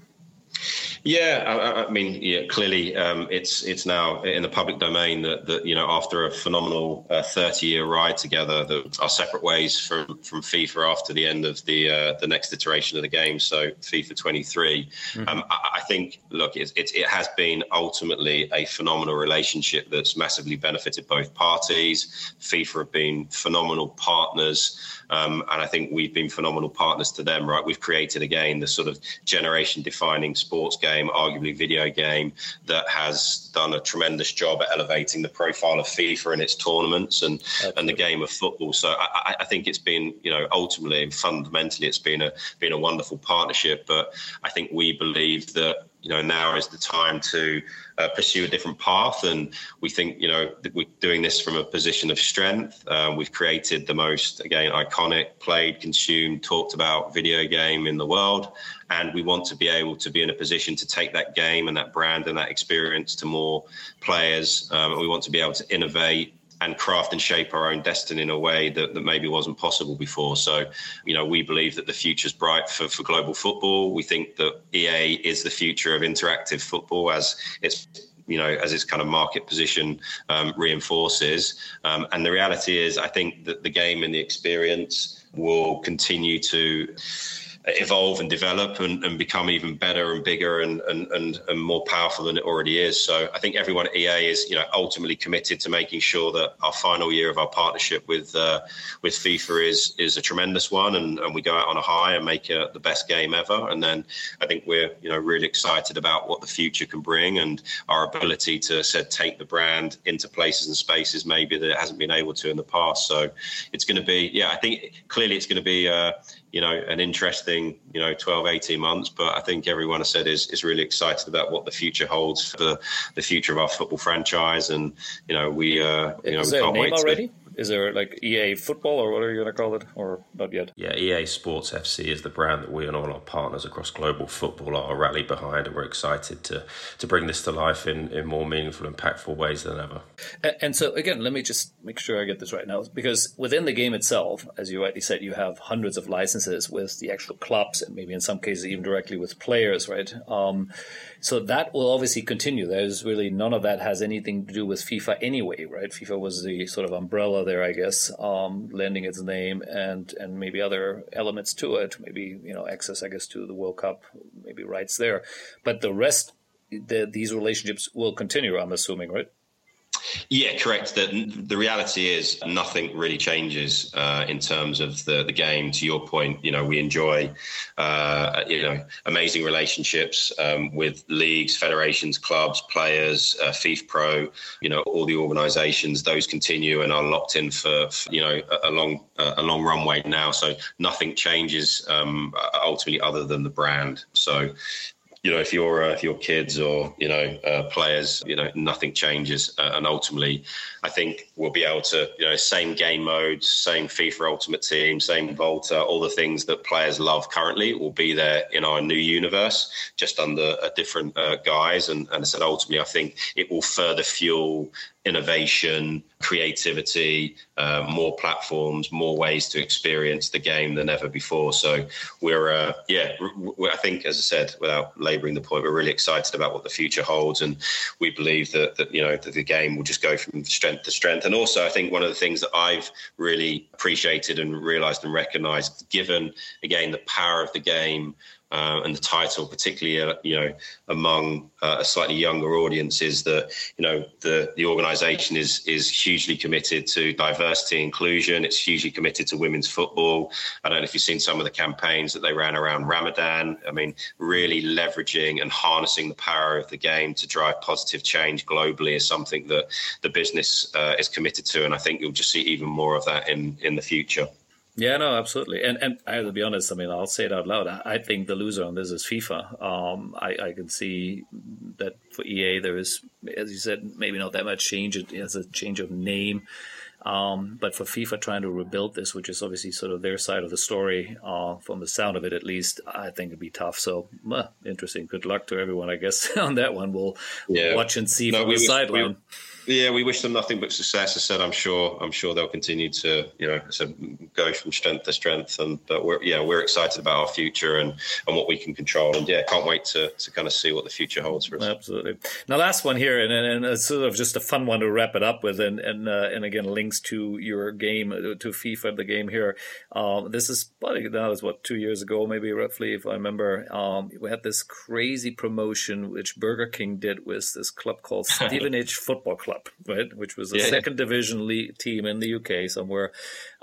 Yeah, I, I mean, yeah, clearly um, it's it's now in the public domain that, that you know after a phenomenal thirty uh, year ride together, that our separate ways from from FIFA after the end of the uh, the next iteration of the game, so FIFA 23. Mm-hmm. Um, I, I, think, look, it's, it's, it has been ultimately a phenomenal relationship that's massively benefited both parties. FIFA have been phenomenal partners. Um, and I think we've been phenomenal partners to them, right? We've created again the sort of generation defining sports game, arguably video game, that has done a tremendous job at elevating the profile of FIFA and its tournaments and, and the game of football. So I, I think it's been, you know, ultimately and fundamentally, it's been a been a wonderful partnership. But I think we believe that you know now is the time to uh, pursue a different path. And we think you know we're doing this from a position of strength. Uh, we've created the most again iconic played consumed talked about video game in the world. And we want to be able to be in a position to take that game and that brand and that experience to more players. Um, we want to be able to innovate and craft and shape our own destiny in a way that, that maybe wasn't possible before. So, you know, we believe that the future's bright for, for global football. We think that EA is the future of interactive football as it's you know, as its kind of market position um, reinforces. Um, and the reality is, I think that the game and the experience will continue to evolve and develop and, and become even better and bigger and, and, and, and more powerful than it already is. So I think everyone at EA is, you know, ultimately committed to making sure that our final year of our partnership with uh, with FIFA is is a tremendous one, and, and we go out on a high and make it the best game ever. And then I think we're, you know, really excited about what the future can bring and our ability to said take the brand into places and spaces maybe that it hasn't been able to in the past. So it's going to be, yeah, I think clearly it's going to be. Uh, you know, an interesting, you know, 12, 18 months. But I think everyone has said is, is really excited about what the future holds for the future of our football franchise. And, you know, we, uh, you know, is we can't wait already? to. Is there like EA football or what are you going to call it, or not yet? Yeah, EA Sports FC is the brand that we and all our partners across global football are rally behind, and we're excited to to bring this to life in, in more meaningful, impactful ways than ever. And, and so again, let me just make sure I get this right now, because within the game itself, as you rightly said, you have hundreds of licenses with the actual clubs, and maybe in some cases even directly with players, right? Um, so that will obviously continue. There's really none of that has anything to do with FIFA anyway, right? FIFA was the sort of umbrella there, I guess, um, lending its name and and maybe other elements to it, maybe you know access, I guess, to the World Cup, maybe rights there, but the rest, the, these relationships will continue. I'm assuming, right? Yeah, correct. The, the reality is nothing really changes uh, in terms of the, the game. To your point, you know, we enjoy, uh, you know, amazing relationships um, with leagues, federations, clubs, players, uh, FIFPRO, you know, all the organisations. Those continue and are locked in for, for you know, a, a long a long runway now. So nothing changes um, ultimately other than the brand. So you know, if you're uh, if you're kids or you know uh, players, you know, nothing changes, uh, and ultimately, I think we'll be able to, you know, same game modes, same FIFA Ultimate Team, same Volta, all the things that players love currently will be there in our new universe, just under a different uh, guise. And, and I said, ultimately, I think it will further fuel innovation, creativity, uh, more platforms, more ways to experience the game than ever before. So we're, uh, yeah, I think, as I said, without labouring the point, we're really excited about what the future holds, and we believe that that you know that the game will just go from strength to strength. And also, I think one of the things that I've really appreciated and realised and recognised, given again the power of the game uh, and the title, particularly uh, you know among uh, a slightly younger audience, is that you know the the organisation is is hugely committed to diversity inclusion. It's hugely committed to women's football. I don't know if you've seen some of the campaigns that they ran around Ramadan. I mean, really leveraging and harnessing the power of the game to drive positive change globally is something that the business uh, is committed to, and I think you'll just see even more of that in in the future. Yeah, no, absolutely. And and I have to be honest, I mean, I'll say it out loud. I, think the loser on this is FIFA. Um, I, I can see that for EA there is, as you said, maybe not that much change. It has a change of name. Um, but for FIFA trying to rebuild this, which is obviously sort of their side of the story, uh, from the sound of it at least, I think it'd be tough. So, uh, interesting. Good luck to everyone, I guess, on that one. We'll yeah. watch and see no, from the sideline. Yeah, we wish them nothing but success. I said, I'm sure, I'm sure they'll continue to, you know, so go from strength to strength. And but we're, yeah, we're excited about our future and and what we can control. And yeah, can't wait to to kind of see what the future holds for us. Absolutely. Now, last one here, and, and it's sort of just a fun one to wrap it up with, and and uh, and again, links to your game, to FIFA, the game here. Um, this is probably that was what two years ago, maybe roughly, if I remember. Um, we had this crazy promotion which Burger King did with this club called Stevenage Football Club Right, which was a yeah, second yeah. division league team in the UK somewhere.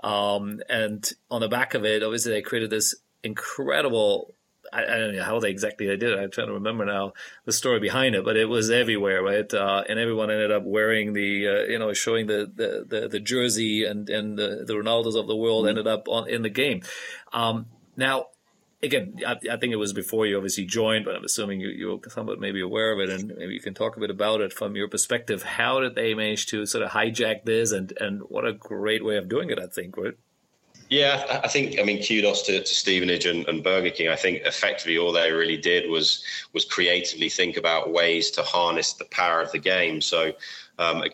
Um, and on the back of it, obviously, they created this incredible. I, I, don't know how they exactly they did it. I'm trying to remember now the story behind it, but it was everywhere, right? Uh, and everyone ended up wearing the, uh, you know, showing the, the, the, the, jersey and, and the, the Ronaldos of the world mm-hmm. ended up on in the game. Um, now, again, I, I, think it was before you obviously joined, but I'm assuming you, you're somewhat maybe aware of it, and maybe you can talk a bit about it from your perspective. How did they manage to sort of hijack this, and and what a great way of doing it, I think, right? Yeah, I think I mean kudos to, to Stevenage and, and, Burger King. I think effectively all they really did was was creatively think about ways to harness the power of the game. So um,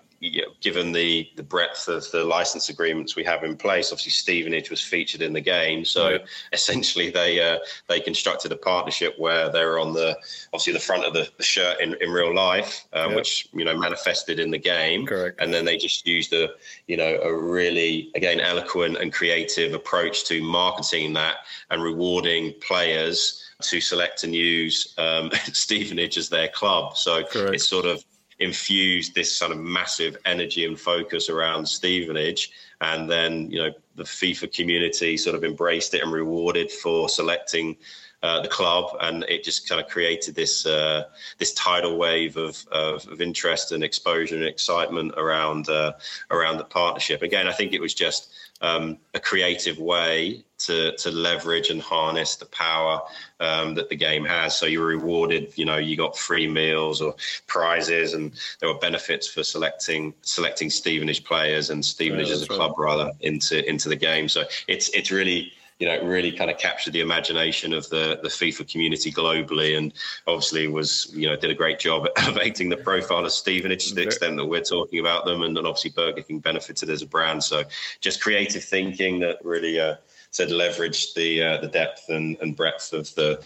given the the breadth of the license agreements we have in place, obviously Stevenage was featured in the game. So essentially, they uh, they constructed a partnership where they were on the obviously the front of the, the shirt in, in real life, um, yep. which you know manifested in the game. Correct. And then they just used a you know a really again eloquent and creative approach to marketing that and rewarding players to select and use um, Stevenage as their club. So Correct. it's sort of infused this sort of massive energy and focus around Stevenage. And then, you know, the FIFA community sort of embraced it and rewarded for selecting uh, the club, and it just kind of created this uh, this tidal wave of, of, of interest and exposure and excitement around uh, around the partnership. Again, I think it was just um, a creative way to to leverage and harness the power um, that the game has. So you're rewarded, you know, you got free meals or prizes, and there were benefits for selecting selecting Stevenage players and Stevenage yeah, as a right. club rather into into the game. So it's it's really you know, really kind of captured the imagination of the the FIFA community globally, and obviously was you know did a great job at elevating the profile of Stevenage to the extent that we're talking about them, and, then obviously Burger King benefited as a brand. So just creative thinking that really. Uh, said leverage the uh, the depth and, and breadth of the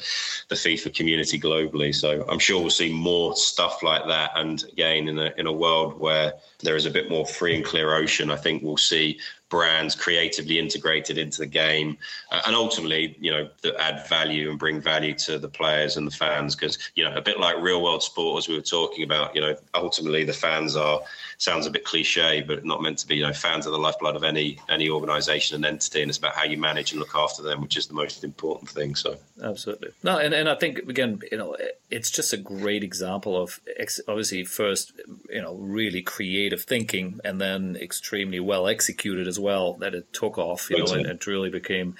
the FIFA community globally. So I'm sure we'll see more stuff like that. And again, in a in a world where there is a bit more free and clear ocean, I think we'll see brands creatively integrated into the game uh, and ultimately you know add value and bring value to the players and the fans. Because you know a bit like real world sport as we were talking about you know ultimately the fans are sounds a bit cliche but not meant to be you know fans are the lifeblood of any any organization and entity and it's about how you manage and look after them which is the most important thing so. Absolutely. No and, and i think again you know it's just a great example of obviously first you know really creative thinking and then extremely well executed as well that it took off, you know, and it really became,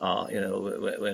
uh, you know,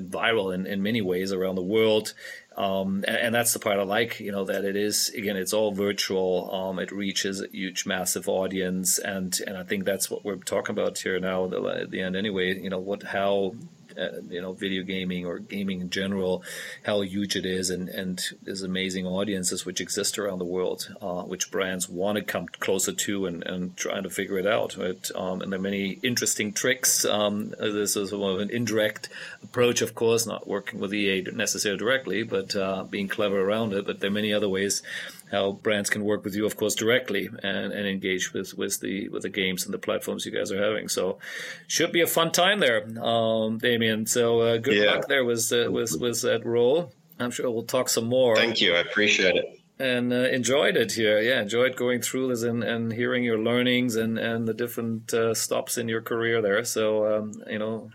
viral in, in many ways around the world. Um, and, and, that's the part I like, you know, that it is again, it's all virtual. Um, it reaches a huge, massive audience, and and I think that's what we're talking about here now at the end, anyway. You know, what how uh, you know video gaming or gaming in general, how huge it is, and and there's amazing audiences which exist around the world, uh, which brands want to come closer to and, and trying to figure it out. Um, and there are many interesting tricks. Um, this is an indirect approach, of course, not working with EA necessarily directly, but uh, being clever around it. But there are many other ways how brands can work with you, of course, directly and, and engage with, with the with the games and the platforms you guys are having. So, should be a fun time there, um, Damian. So, uh, good yeah. luck there with uh, with with that role. I'm sure we'll talk some more. Thank you. I appreciate it. And uh, enjoyed it here. Yeah, enjoyed going through this and, and hearing your learnings and, and the different uh, stops in your career there. So, um, you know,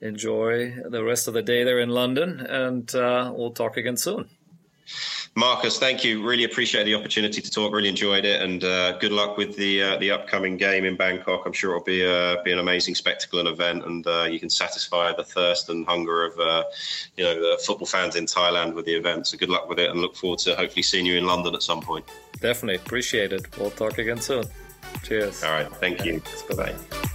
enjoy the rest of the day there in London, and uh, we'll talk again soon. Marcus, thank you. Really appreciate the opportunity to talk. Really enjoyed it, and uh, good luck with the uh, the upcoming game in Bangkok. I'm sure it'll be uh, be an amazing spectacle and event, and uh, you can satisfy the thirst and hunger of uh, you know the football fans in Thailand with the event. So good luck with it, and look forward to hopefully seeing you in London at some point. Definitely appreciate it. We'll talk again soon. Cheers. All right. Thank you. Bye bye.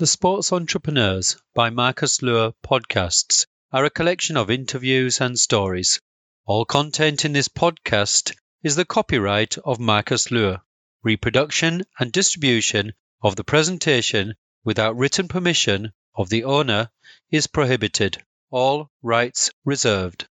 The Sports Entrepreneurs by Marcus Luer podcasts are a collection of interviews and stories. All content in this podcast is the copyright of Marcus Luer. Reproduction and distribution of the presentation without written permission of the owner is prohibited. All rights reserved.